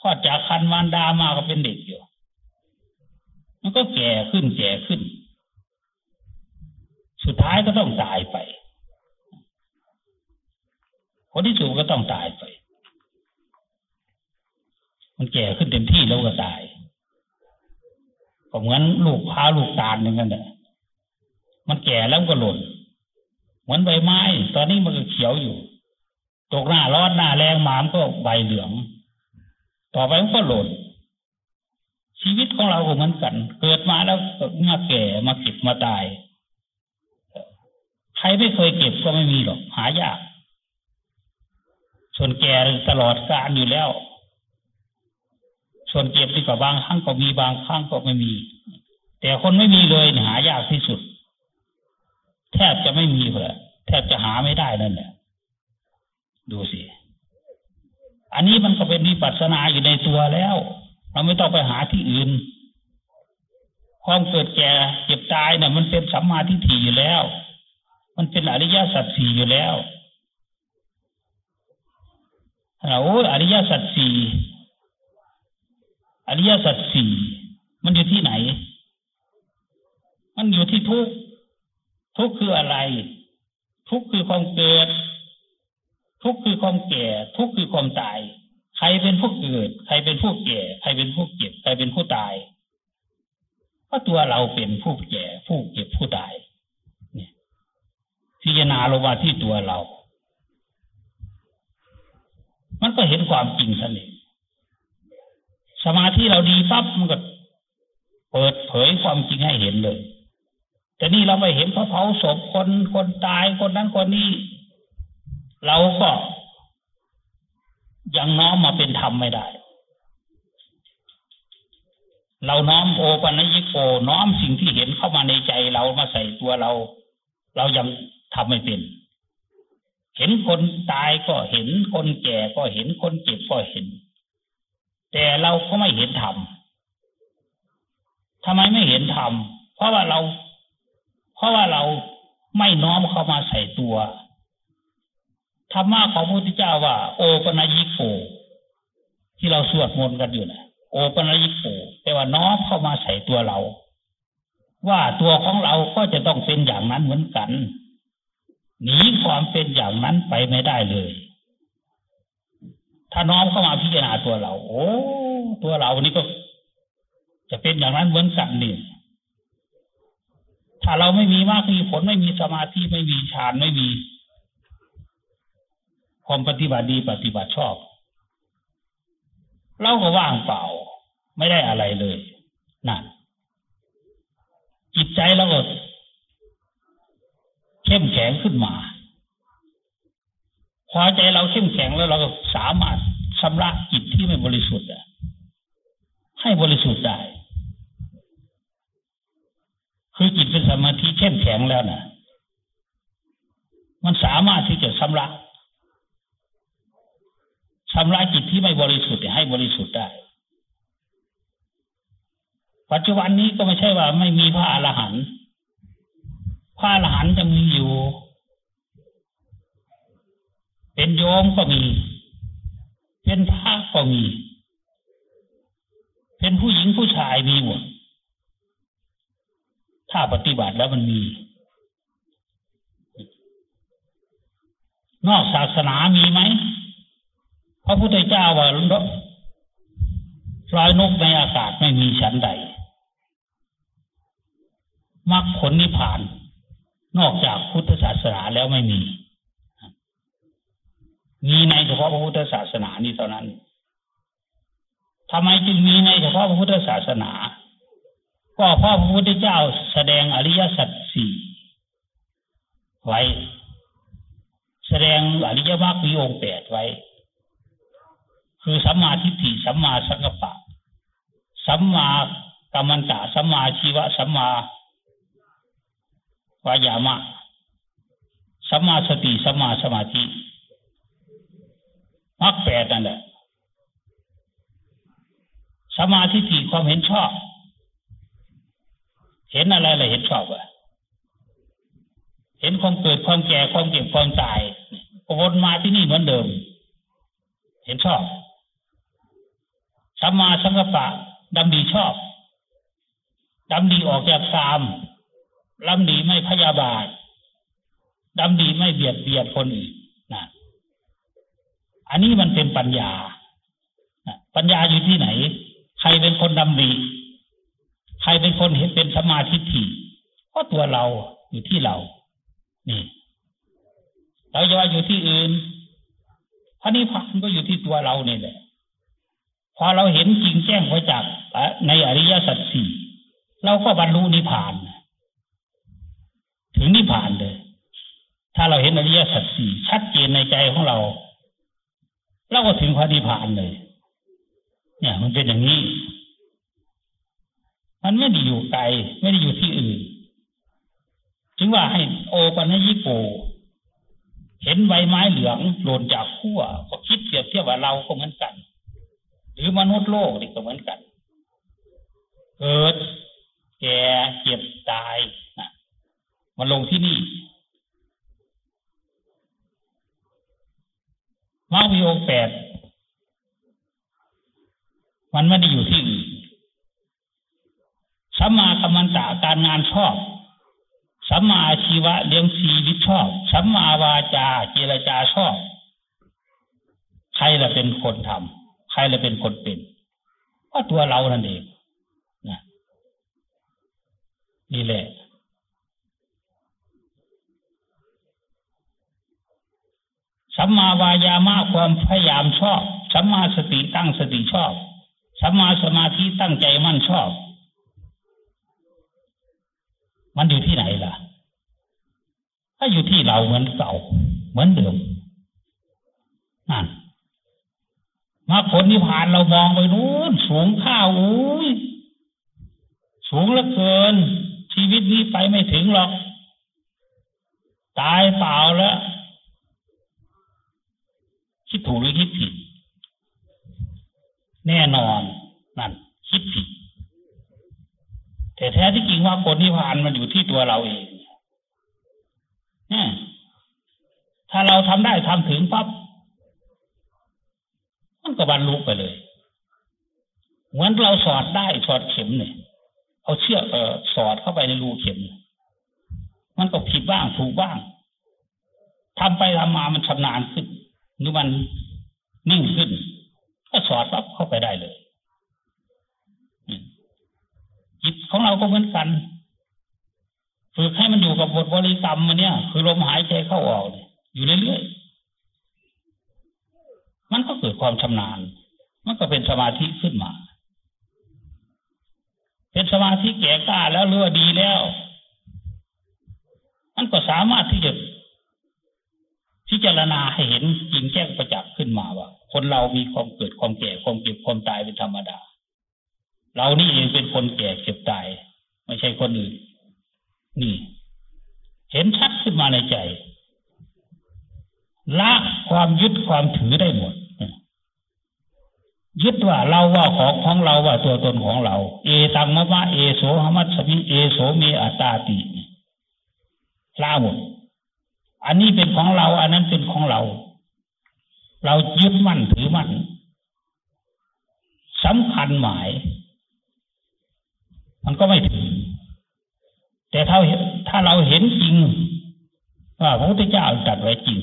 คลอดจากคันวานดามาก็เป็นเด็กอยู่ มันก็แก่ขึ้นแก่ขึ้น สุดท้ายก็ต้องตายไปคนที่สูงก็ต้องตายไป มันแก่ขึ้นเต็มที่แล้วก็ตายก็เหมือนลูกพาลูกตาลอย่งนั้นแหละมันแก่แล้วก็หล่น เหมือนใบไม้ ตอนนี้มันก็เขียวอยู่ ตกหน้าร้อนหน้าแรงมามก็ใบเหลือง ต่อไปมันก็หล่นชีวิตของเราก็เหมือนกัน เกิดมาแล้วมาแก่มาเก็บมาตาย ใครไม่เคยเก็บก็ไม่มีหรอก หายากส่วนแก่ตลอดการอยู่แล้ว ส่วนเก็บที่กับบางครั้งก็มีบางครั้งก็ไม่มี แต่คนไม่มีเลยหายากที่สุด แทบจะไม่มีเลยแทบจะหาไม่ได้นั่นแหละ ดูสิ อันนี้มันก็เป็นวิปัสสนาอยู่ในตัวแล้ว เราไม่ต้องไปหาที่อื่น ความเกิดแก่เจ็บตายเนี่ยมันเป็นสัมมาทิฏฐิอยู่แล้ว มันเป็นอริยสัจสี่อยู่แล้วโอ้อริยสัจสี่อริยสัจสี่มันอยู่ที่ไหน มันอยู่ที่ทุกทุกคืออะไร ทุกคือความเกิด ทุกคือความแก่ ทุกคือความตาย ใครเป็นผู้เกิด ใครเป็นผู้แก่ ใครเป็นผู้เก็บ ใครเป็นผู้ตายก็ตัวเราเป็นผู้แก่ ผู้เก็บผู้ตายพิจารณาลงมาที่ตัวเรา มันก็เห็นความจริงท่านเองสมาธิเราดีปั๊บมันก็เปิดเผยความจริงให้เห็นเลย แต่นี่เราไม่เห็นเพราะเผาศพคนคนตายคนนั้นคนนี้ เราก็ยังน้อมมาเป็นธรรมไม่ได้ เราน้อมโอปัญญิโกน้อมสิ่งที่เห็นเข้ามาในใจเรามาใส่ตัวเรา เรายังทำไม่เป็น เห็นคนตายก็เห็นคนแก่ก็เห็นคนเจ็บก็เห็น แต่เราก็ไม่เห็นธรรมทำไมไม่เห็นธรรมเพราะว่าเรา เพราะว่าเราไม่น้อมเข้ามาใส่ตัว ธรรมะของพระพุทธเจ้าว่า โอปนายิโกที่เราสวดมนต์กันอยู่นะโอปนายิโกแปลว่าน้อมเข้ามาใส่ตัวเรา ว่าตัวของเราก็จะต้องเป็นอย่างนั้นเหมือนกันหนีความเป็นอย่างนั้นไปไม่ได้เลย ถ้าน้อมเข้ามาพิจารณาตัวเรา โอ้ ตัวเรานี่ก็ จะเป็นอย่างนั้นเหมือนกันนี่ถ้าเราไม่มีมากมีผลไม่มีสมาธิไม่มีฌานไม่มี ความปฏิบัติดีปฏิบัติชอบ เราก็ว่างเปล่า ไม่ได้อะไรเลยนั่นจิตใจเราก็เข้มแข็งขึ้นมาพอใจเราเข้มแข็งแล้วเราก็สามารถชำระจิตที่ไม่บริสุทธิ์ให้บริสุทธิ์ได้คือจิตเป็นสมาธิเข้มแข็งแล้วนะมันสามารถที่จะชำระ ชำระจิตที่ไม่บริสุทธิ์ให้บริสุทธิ์ได้ ปัจจุบันนี้ก็ไม่ใช่ว่าไม่มีพระอรหันต์พระอรหันต์จะมีอยู่ เป็นโยมก็มี เป็นพระก็มี เป็นผู้หญิงผู้ชายมีหมดถ้าปฏิบัติแล้วมันมี นอกศาสนามีไหม พระพุทธเจ้าว่าลอยนกในอากาศไม่มีชั้นใดมรรคผลนิพพาน นอกจากพุทธศาสนาแล้วไม่มี มีในเฉพาะพระพุทธศาสนานี้เท่านั้นทำไมจึงมีในเฉพาะพระพุทธศาสนา ก็เพราะพระพุทธเจ้าแสดงอริยสัจสี่ไว้ แสดงอริยมรรคมีองค์แปดไว้ คือสัมมาทิฏฐิสัมมาสังกัปปะสัมมากัมมันตะสัมมาชีวะสัมมาวายามะสัมมาสติสัมมาสมาธิมรรคแปดนั่นแหละสมาธิถี่ความเห็นชอบ เห็นอะไรเลยเห็นชอบอะเห็นความเกิดความแก่ความเก็บความตายวนมาที่นี่เหมือนเดิม เห็นชอบ สัมมาสังกัปะดำดีชอบดำดีออกจากกามดำดีไม่พยาบาทดำดีไม่เบียดเบียนคนอื่นนะอันนี้มันเป็นปัญญาปัญญาอยู่ที่ไหน ใครเป็นคนดำดี ใครเป็นคนเห็นเป็นสมาธิถี่ก็ตัวเราอยู่ที่เรา นี่เราจะว่าอยู่ที่อื่นพระนิพพานก็อยู่ที่ตัวเราเนี่ยแหละ พอเราเห็นจริงแจ้งไปจากในอริยสัจสี่เราก็บรรลุนิพพาน ถึงนิพพานเลย ถ้าเราเห็นอริยสัจสี่ชัดเจนในใจของเรา เราก็ถึงพระนิพพานเลย เนี่ย มันเป็นอย่างนี้ มันไม่ได้อยู่ไกลไม่ได้อยู่ที่อื่นถึงว่าให้โอปัญญิโกเห็นใบไม้เหลืองหล่นจากขั้วก็คิดเปรียบเทียบว่าเราก็เหมือนกัน หรือมนุษย์โลกนี่ก็เหมือนกัน เกิด แก่เจ็บตายนะมาลงที่นี่มาวิโอแปด มันไม่ได้อยู่ที่อื่นสัมมากัมมันตะการงานชอบสัมมาชีวะเลี้ยงชีวิตชอบสัมมาวาจาเจรจาชอบ ใครละเป็นคนทำ ครละเป็นคนเป็นก็ตัวเรานั่นเองนะนี่แหละ สัมมาวายามะความพยายามชอบ สัมมาสติตั้งสติชอบ สัมมาสมาธิตั้งใจมั่นชอบ มันอยู่ที่ไหนล่ะ ถ้าอยู่ที่เราเหมือนเก่า เหมือนเดิมนั่น มาผลนิพพานเรามองไปนู้นสูงข้าวอุ้ยสูงเหลือเกิน ชีวิตนี้ไปไม่ถึงหรอก ตายเปล่าแล้วคิดถูกหรือคิดผิดแน่นอนนั่นคิดผิดแต่แท้ที่จริงว่าผลนิพพานมันอยู่ที่ตัวเราเองเนี่ยถ้าเราทำได้ทำถึงปั๊บ มันก็บรรลุไปเลย เหมือนเราสอดได้สอดเข็มเนี่ยเอาเชือกเออสอดเข้าไปในรูเข็ม มันก็ผิดบ้างถูกบ้างทำไปทำมามันชำนาญขึ้นหรือมันนิ่งขึ้น ก็สอดปั๊บเข้าไปได้เลยจิตของเราก็เหมือนกันฝึกให้มันอยู่กับบทบริกรรมมันเนี่ย คือลมหายใจเข้าออกอยู่เรื่อยๆ มันก็เกิดความชำนาญ มันก็เป็นสมาธิขึ้นมา เป็นสมาธิแก่กล้าแล้วเรือดีแล้ว มันก็สามารถที่จะพิจารณาให้เห็นจริงแจ้งประจักษ์ขึ้นมาว่า คนเรามีความเกิดความแก่ความเก็บความตายเป็นธรรมดา เรานี่เองเป็นคนแก่เก็บตาย ไม่ใช่คนอื่น นี่ เห็นชัดขึ้นมาในใจ ละความยึดความถือได้หมดยึดว่าเราว่าของของเราว่าตัวตนของเรา เอตังมะมะเอโสหมัสมิเอโสเมอัตตาติละหมดอันนี้เป็นของเรา อันนั้นเป็นของเรา เรายึดมั่นถือมั่นสำคัญหมาย มันก็ไม่ถึง แต่ถ้าถ้าเราเห็นจริงว่าพระพุทธเจ้าจัดไว้จริง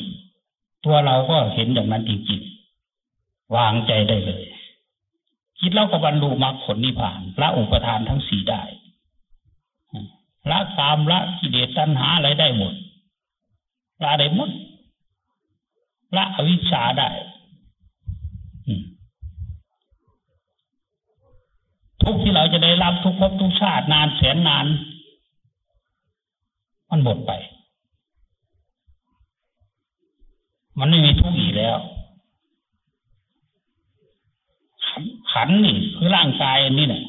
ตัวเราก็เห็นอย่างนั้นจริงๆวางใจได้เลย คิดแล้วก็บรรลุมรรคผลนิพพานละอุปทานทั้งสี่ได้ละกามละกิเลสตัณหาอะไรได้หมดละได้หมดละอวิชชาได้ทุกที่เราจะได้รับทุกภพทุกชาตินานแสนนาน มันหมดไป มันไม่มีทุกข์อีกแล้ว ขันนี่คือร่างกายนี่เนี่ย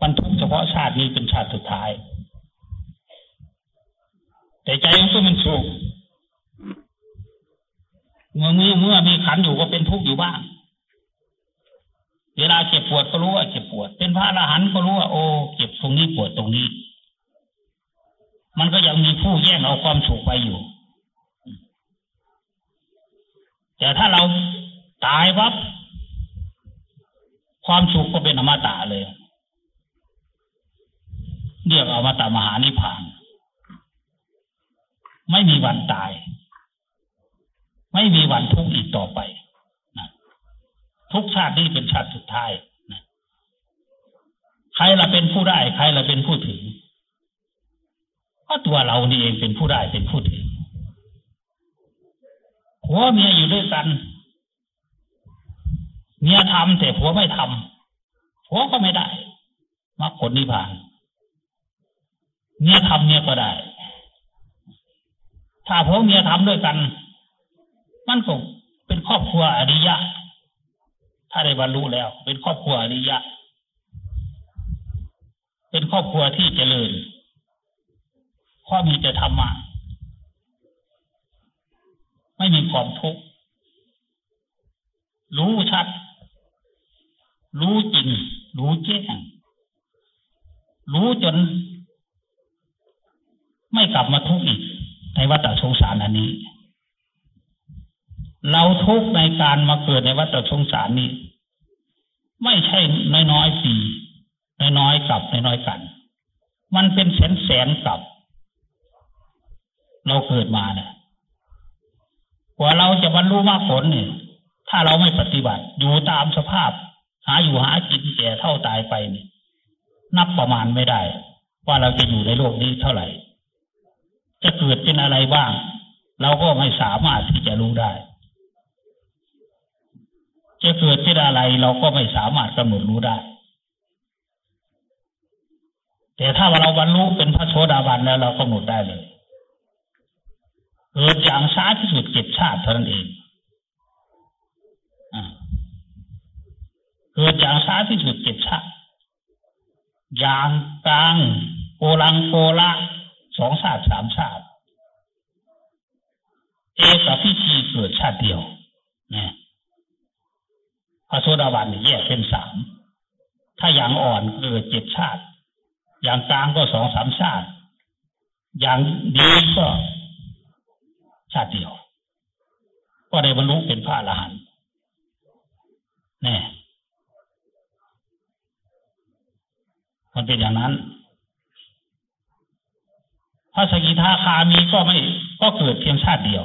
มันทุกข์เฉพาะชาตินี้เป็นชาติสุดท้าย แต่ใจมันก็มันสุขเมื่อเมื่อเมื่อมีขันอยู่ก็เป็นทุกข์อยู่บ้าง เวลาเจ็บปวดก็รู้ว่าเจ็บปวด เป็นพระอรหันต์ก็รู้ว่าโอ้เจ็บตรงนี้ปวดตรงนี้ มันก็ยังมีผู้แย่งเอาความสุขไปอยู่ แต่ถ้าเราตายปั๊บความสุขก็เป็นอมตะเลย เรียกอมตะมหานิพพาน ไม่มีวันตาย ไม่มีวันทุกข์อีกต่อไปนะทุกชาตินี้เป็นชาติสุดท้ายนะใครละเป็นผู้ได้ ใครละเป็นผู้ถึง ก็ตัวเรานี่เองเป็นผู้ได้เป็นผู้ถึงผัวเมียอยู่ด้วยกัน เมียทำแต่ผัวไม่ทำผัวก็ไม่ได้มรรคผลนิพพาน เมียทำเมียก็ได้ ถ้าผัวเมียทำด้วยกัน มันก็เป็นครอบครัวอริยะ ถ้าได้บรรลุแล้ว เป็นครอบครัวอริยะ เป็นครอบครัวที่เจริญ เพราะมีแต่ธรรมะไม่มีความทุกข์รู้ชัด รู้จริง รู้แจ้งรู้จน ไม่กลับมาทุกข์อีก ในวัฏสงสารอันนี้ เราทุกข์ในการมาเกิดในวัฏสงสารนี้ ไม่ใช่น้อยๆปีน้อยๆกลับน้อยๆกัน มันเป็นแสนแสนกลับ เราเกิดมาเนี่ยกว่าเราจะบรรลุมรรคผลเนี่ยถ้าเราไม่ปฏิบัติอยู่ตามสภาพ หาอยู่หากินแก่เท่าตายไปเนี่ยนับประมาณไม่ได้ ว่าเราจะอยู่ในโลกนี้เท่าไหร่ จะเกิดเป็นอะไรบ้าง เราก็ไม่สามารถที่จะรู้ได้ จะเกิดเป็นอะไรเราก็ไม่สามารถกำหนดรู้ได้ แต่ถ้าเราบรรลุเป็นพระโสดาบันแล้วเรากำหนดได้เลย เกิดอย่างช้าที่สุดเจ็ดชาติเท่านั้นเองเกิดอย่างช้าที่สุดเจ็ดชาติ อย่างกลางโกลังโกละสองชาติสามชาติ เอกพิธีเกิดชาติเดียวนะพระโสดาบันแยกเป็นสาม ถ้าอย่างอ่อนเกิดเจ็ดชาติ อย่างกลางก็สองสามชาติ อย่างดีก็ ชาติเดียว ก็ได้บรรลุเป็นพระอรหันต์แน่มันเป็นอย่างนั้น พระสกิทาคามีก็ไม่ก็เกิดเพียงชาติเดียว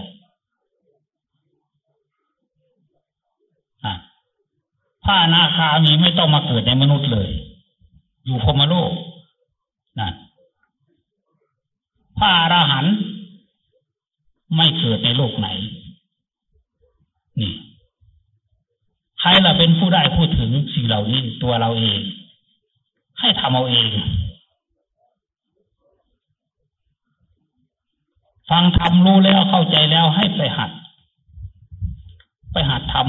พระนาคามีไม่ต้องมาเกิดในมนุษย์เลย อยู่พรมโลกนะพระอรหันต์ ไม่เกิดในโลกไหน นี่ ใครล่ะเป็นผู้ได้พูดถึงสิ่งเหล่านี้ตัวเราเอง ให้ทำเอาเอง ฟังทำรู้แล้วเข้าใจแล้วให้ไปหัด ไปหัดทำ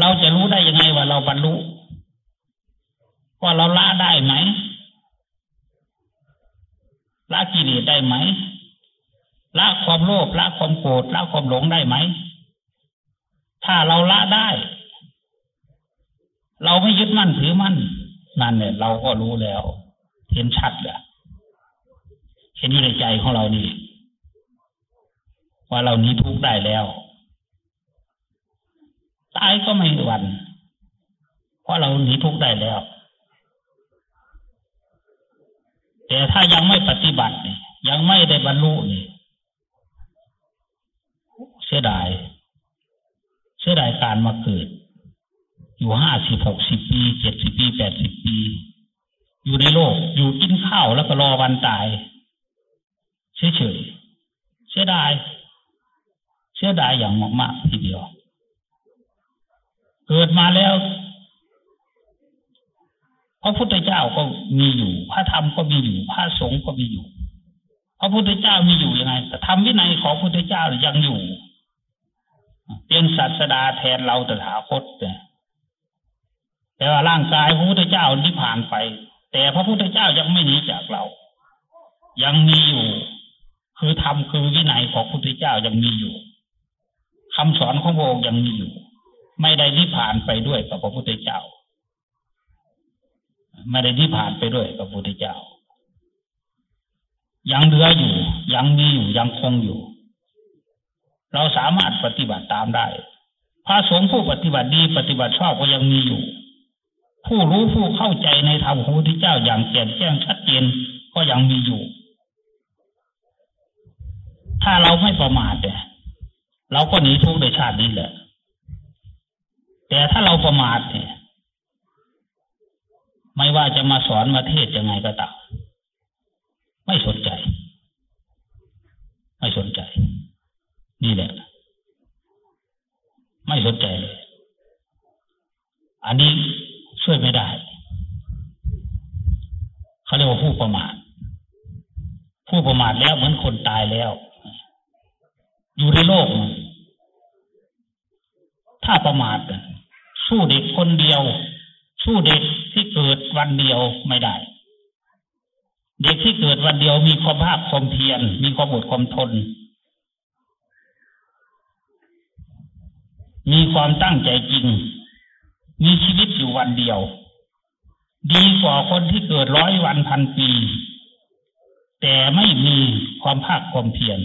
เราจะรู้ได้ยังไงว่าเราบรรลุว่าเราละได้ไหม ละกิเลสได้ไหมละความโลภละความโกรธละความหลงได้ไหม ถ้าเราละได้ เราไม่ยึดมั่นถือมั่นนั่นเนี่ย เราก็รู้แล้ว เห็นชัดเลยเห็นอยู่ในใจของเรานี่ ว่าเรานี้ทุกได้แล้วตายก็ไม่หวัน่นเพราะเราหนีทุกได้แล้ว แต่ถ้ายังไม่ปฏิบัติยังไม่ได้บรรลุนี่เสียดาย เสียดายการมาเกิด อยู่ห้าสิบหกสิบปีเจ็ดสิบปีแปดสิบปี อยู่ในโลก อยู่กินข้าวแล้วก็รอวันตายเฉยๆเสียดาย เสียดายอย่างมากๆทีเดียว เกิดมาแล้ว พระพุทธเจ้าก็มีอยู่ พระธรรมก็มีอยู่ พระสงฆ์ก็มีอยู่ พระพุทธเจ้ามีอยู่ยังไงแต่ธรรมวินัยของพระพุทธเจ้ายังอยู่ เป็นศาสดาแทนเราตถาคตแต่ว่าร่างกายพระพุทธเจ้านิพพานไป แต่พระพุทธเจ้ายังไม่หนีจากเรา ยังมีอยู่ คือธรรมคือวินัยของพระพุทธเจ้ายังมีอยู่คำสอนของพระองค์ยังมีอยู่ ไม่ได้นิพพานไปด้วยกับพระพุทธเจ้า ไม่ได้นิพพานไปด้วยกับพระพุทธเจ้า ยังเหลืออยู่ ยังมีอยู่ยังคงอยู่ เราสามารถปฏิบัติตามได้พระสงฆ์ผู้ปฏิบัติดีปฏิบัติชอบก็ยังมีอยู่ ผู้รู้ผู้เข้าใจในธรรมของพระพุทธเจ้าอย่างแจ่มแจ้งชัดเจนก็ยังมีอยู่ ถ้าเราไม่ประมาทเนี่ยเราก็หนีทุกข์ในชาตินี้แหละ แต่ถ้าเราประมาทเนี่ย ไม่ว่าจะมาสอนมาเทศยังไงก็ตามไม่สนใจ ไม่สนใจ นี่แหละ ไม่สนใจเลยอันนี้ช่วยไม่ได้ เขาเรียกว่าผู้ประมาทผู้ประมาทแล้วเหมือนคนตายแล้ว อยู่ในโลก ถ้าประมาทสู้เด็กคนเดียว สู้เด็กที่เกิดวันเดียวไม่ได้ เด็กที่เกิดวันเดียวมีความภาคความเพียรมีความอดความทน มีความตั้งใจจริง มีชีวิตอยู่วันเดียว ดีกว่าคนที่เกิดร้อยวันพันปี แต่ไม่มีความภาคความเพียร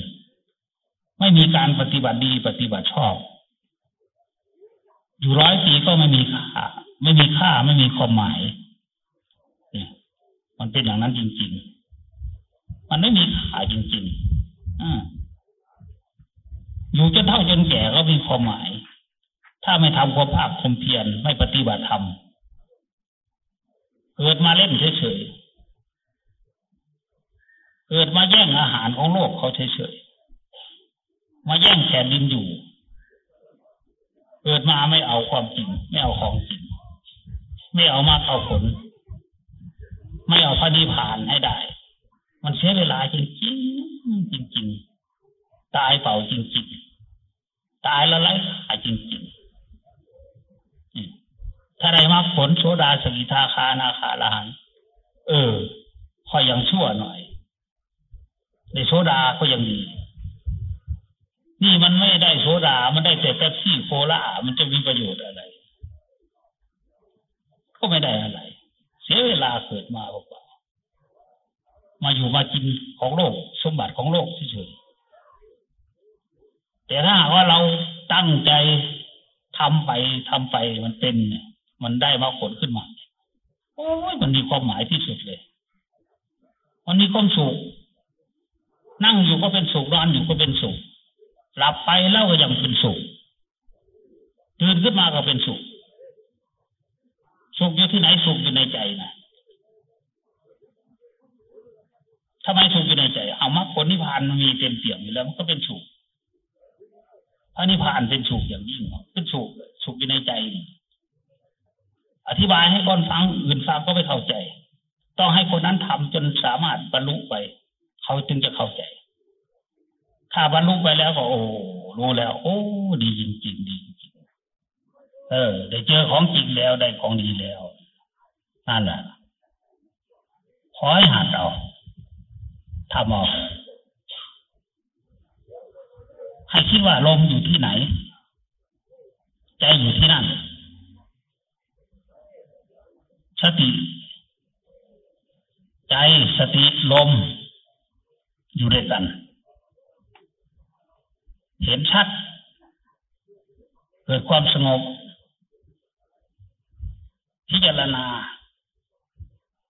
ไม่มีการปฏิบัติดีปฏิบัติชอบ อยู่ร้อยปีก็ไม่มีค่า ไม่มีค่าไม่มีความหมายมันเป็นอย่างนั้นจริง ๆ มันไม่มีค่าจริงๆออยู่จนเท่าจนแก่ก็มีความหมาย ถ้าไม่ทำความภาคความเพียรไม่ปฏิบัติธรรมเกิดมาเล่นเฉยๆ เกิดมาแย่งอาหารของโลกเขาเฉยๆ มาแย่งแผ่นดินอยู่ เกิดมาไม่เอาความจริง ไม่เอาของจริง ไม่เอามาเอาผล ไม่เอาพระนิพพานให้ได้ มันเสียเวลาจริงจริงจริงจริงตายเปล่าจริงจริงตายแล้วไร้ค่าจริงจริงถ้าได้มาผลโสดาสกิทาคานาคาลหันเออคอยยังชั่วหน่อย ในโสดาก็ยังดีนี่มันไม่ได้โสดา มันได้แต่แป๊บซี่โฟล่ามันจะมีประโยชน์อะไร ก็ไม่ได้อะไร เสียเวลาเกิดมาเปล่ามาอยู่มากินของโลก สมบัติของโลกเฉยแต่ถ้าว่าเราตั้งใจทำไปทำไปมันเป็นมันได้มาผลขึ้นมา โอ้ยมันมีความหมายที่สุดเลยมันมีความสุขนั่งอยู่ก็เป็นสุขนอนอยู่ก็เป็นสุขหลับไปแล้วก็ยังเป็นสุขตื่นขึ้นมาก็เป็นสุข สุขอยู่ที่ไหนสุขอยู่ในใจนะทำไมสุขอยู่ในใจ เอามรรคผลนิพพานมันมีเต็มเปี่ยมอยู่แล้วมันก็เป็นสุขพระนิพพานเป็นสุขอย่างยิ่งเป็นสุขสุขอยู่ในใจอธิบายให้คนฟังอื่นฟังก็ไม่เข้าใจ ต้องให้คนนั้นทำจนสามารถบรรลุไป เขาจึงจะเข้าใจ ถ้าบรรลุไปแล้วก็โอ้รู้แล้ว โอ้ ดีจริงๆดี เออ ได้เจอของจริงแล้วได้ของดีแล้วนั่นแหละขอให้หัดเอาทำเอาให้คิดว่าลมอยู่ที่ไหน ใจอยู่ที่นั่น สติ ใจสติลม อยู่ด้วยกัน เห็นชัด เกิดความสงบ พิจารณา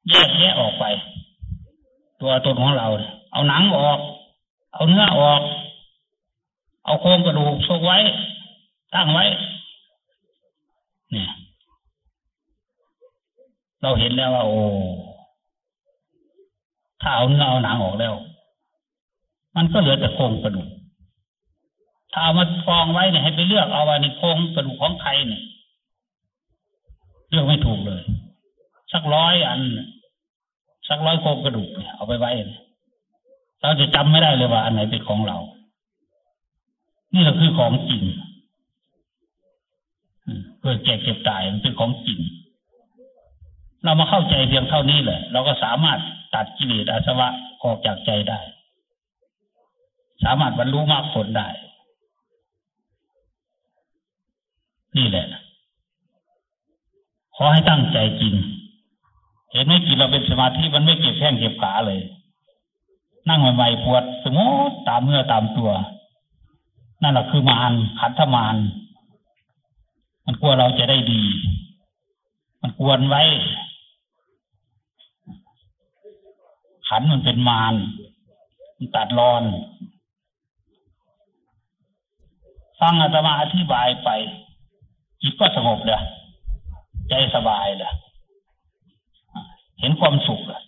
แยกแยะออกไป ตัวตนของเรา เอาหนังออก เอาเนื้อออก เอาโครงกระดูกซกไว้ ตั้งไว้ เนี่ย เราเห็นแล้วว่า โอ้ถ้าเอาเนื้อเอาหนังออกแล้ว มันก็เหลือแต่โครงกระดูกถ้าเอามากองไว้เนี่ยให้ไปเลือกเอาว่านี่โครงกระดูกของใครเนี่ย เลือกไม่ถูกเลย สักร้อยอัน สักร้อยโครงกระดูกเนี่ยเอาไปไว้เราจะจำไม่ได้เลยว่าอันไหนเป็นของเรา นี่เราคือของจริงเกิดแก่เก็บตายมันเป็นของจริงเรามาเข้าใจเพียงเท่านี้แหละเราก็สามารถตัดกิเลสอาสวะออกจากใจได้ สามารถบรรลุมรรคผลได้ นี่แหละ ขอให้ตั้งใจจริงเห็นไหมกินเราเป็นสมาธิมันไม่เก็บแข้งเก็บขาเลย นั่งใหม่ๆปวดสมดตามเมื่อตามตัว นั่นแหละคือมารขันธมารมันกลัวเราจะได้ดี มันกวนไว้ ขันมันเป็นมารมันตัดรอนฟังอาตมาอธิบายไปจิตก็สงบเลย ใจสบายเลยเห็นความสุขเลย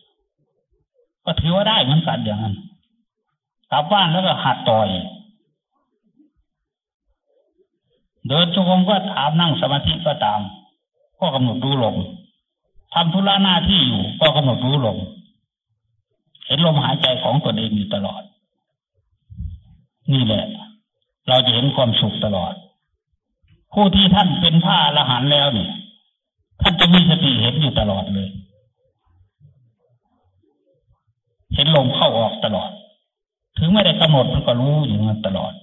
ก็ถือว่าได้เหมือนกันอย่างนั้นกลับบ้านแล้วก็หัดต่อย เดินจงกรมก็ถามนั่งสมาธิก็ตาม ก็กำหนดรู้ลมทำธุระหน้าที่อยู่ ก็กำหนดรู้ลมเห็นลมหายใจของตนเองอยู่ตลอด นี่แหละ เราจะเห็นความสุขตลอด ผู้ที่ท่านเป็นพระอรหันต์แล้วเนี่ย ท่านจะมีสติเห็นอยู่ตลอดเลย เห็นลมเข้าออกตลอด ถึงไม่ได้กำหนดมันก็รู้อยู่นั้นตลอด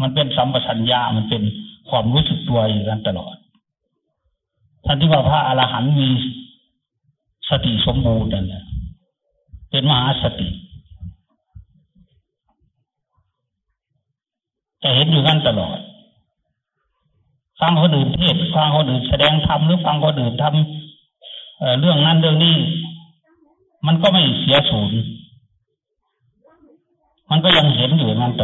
มันเป็นสัมปชัญญะมันเป็นความรู้สึกตัวอยู่นั้นตลอดท่านที่ว่าพระอรหันต์มีสติสมบูรณ์นั่นแหละเป็นมหาสติจะเห็นอยู่นั่นตลอด ฟังคนอื่นเทศฟังคนอื่นแสดงธรรมหรือฟังคนอื่นทำเเรื่องนั้นเรื่องนี้มันก็ไม่เสียศูนย์มันก็ยังเห็นอยู่มันต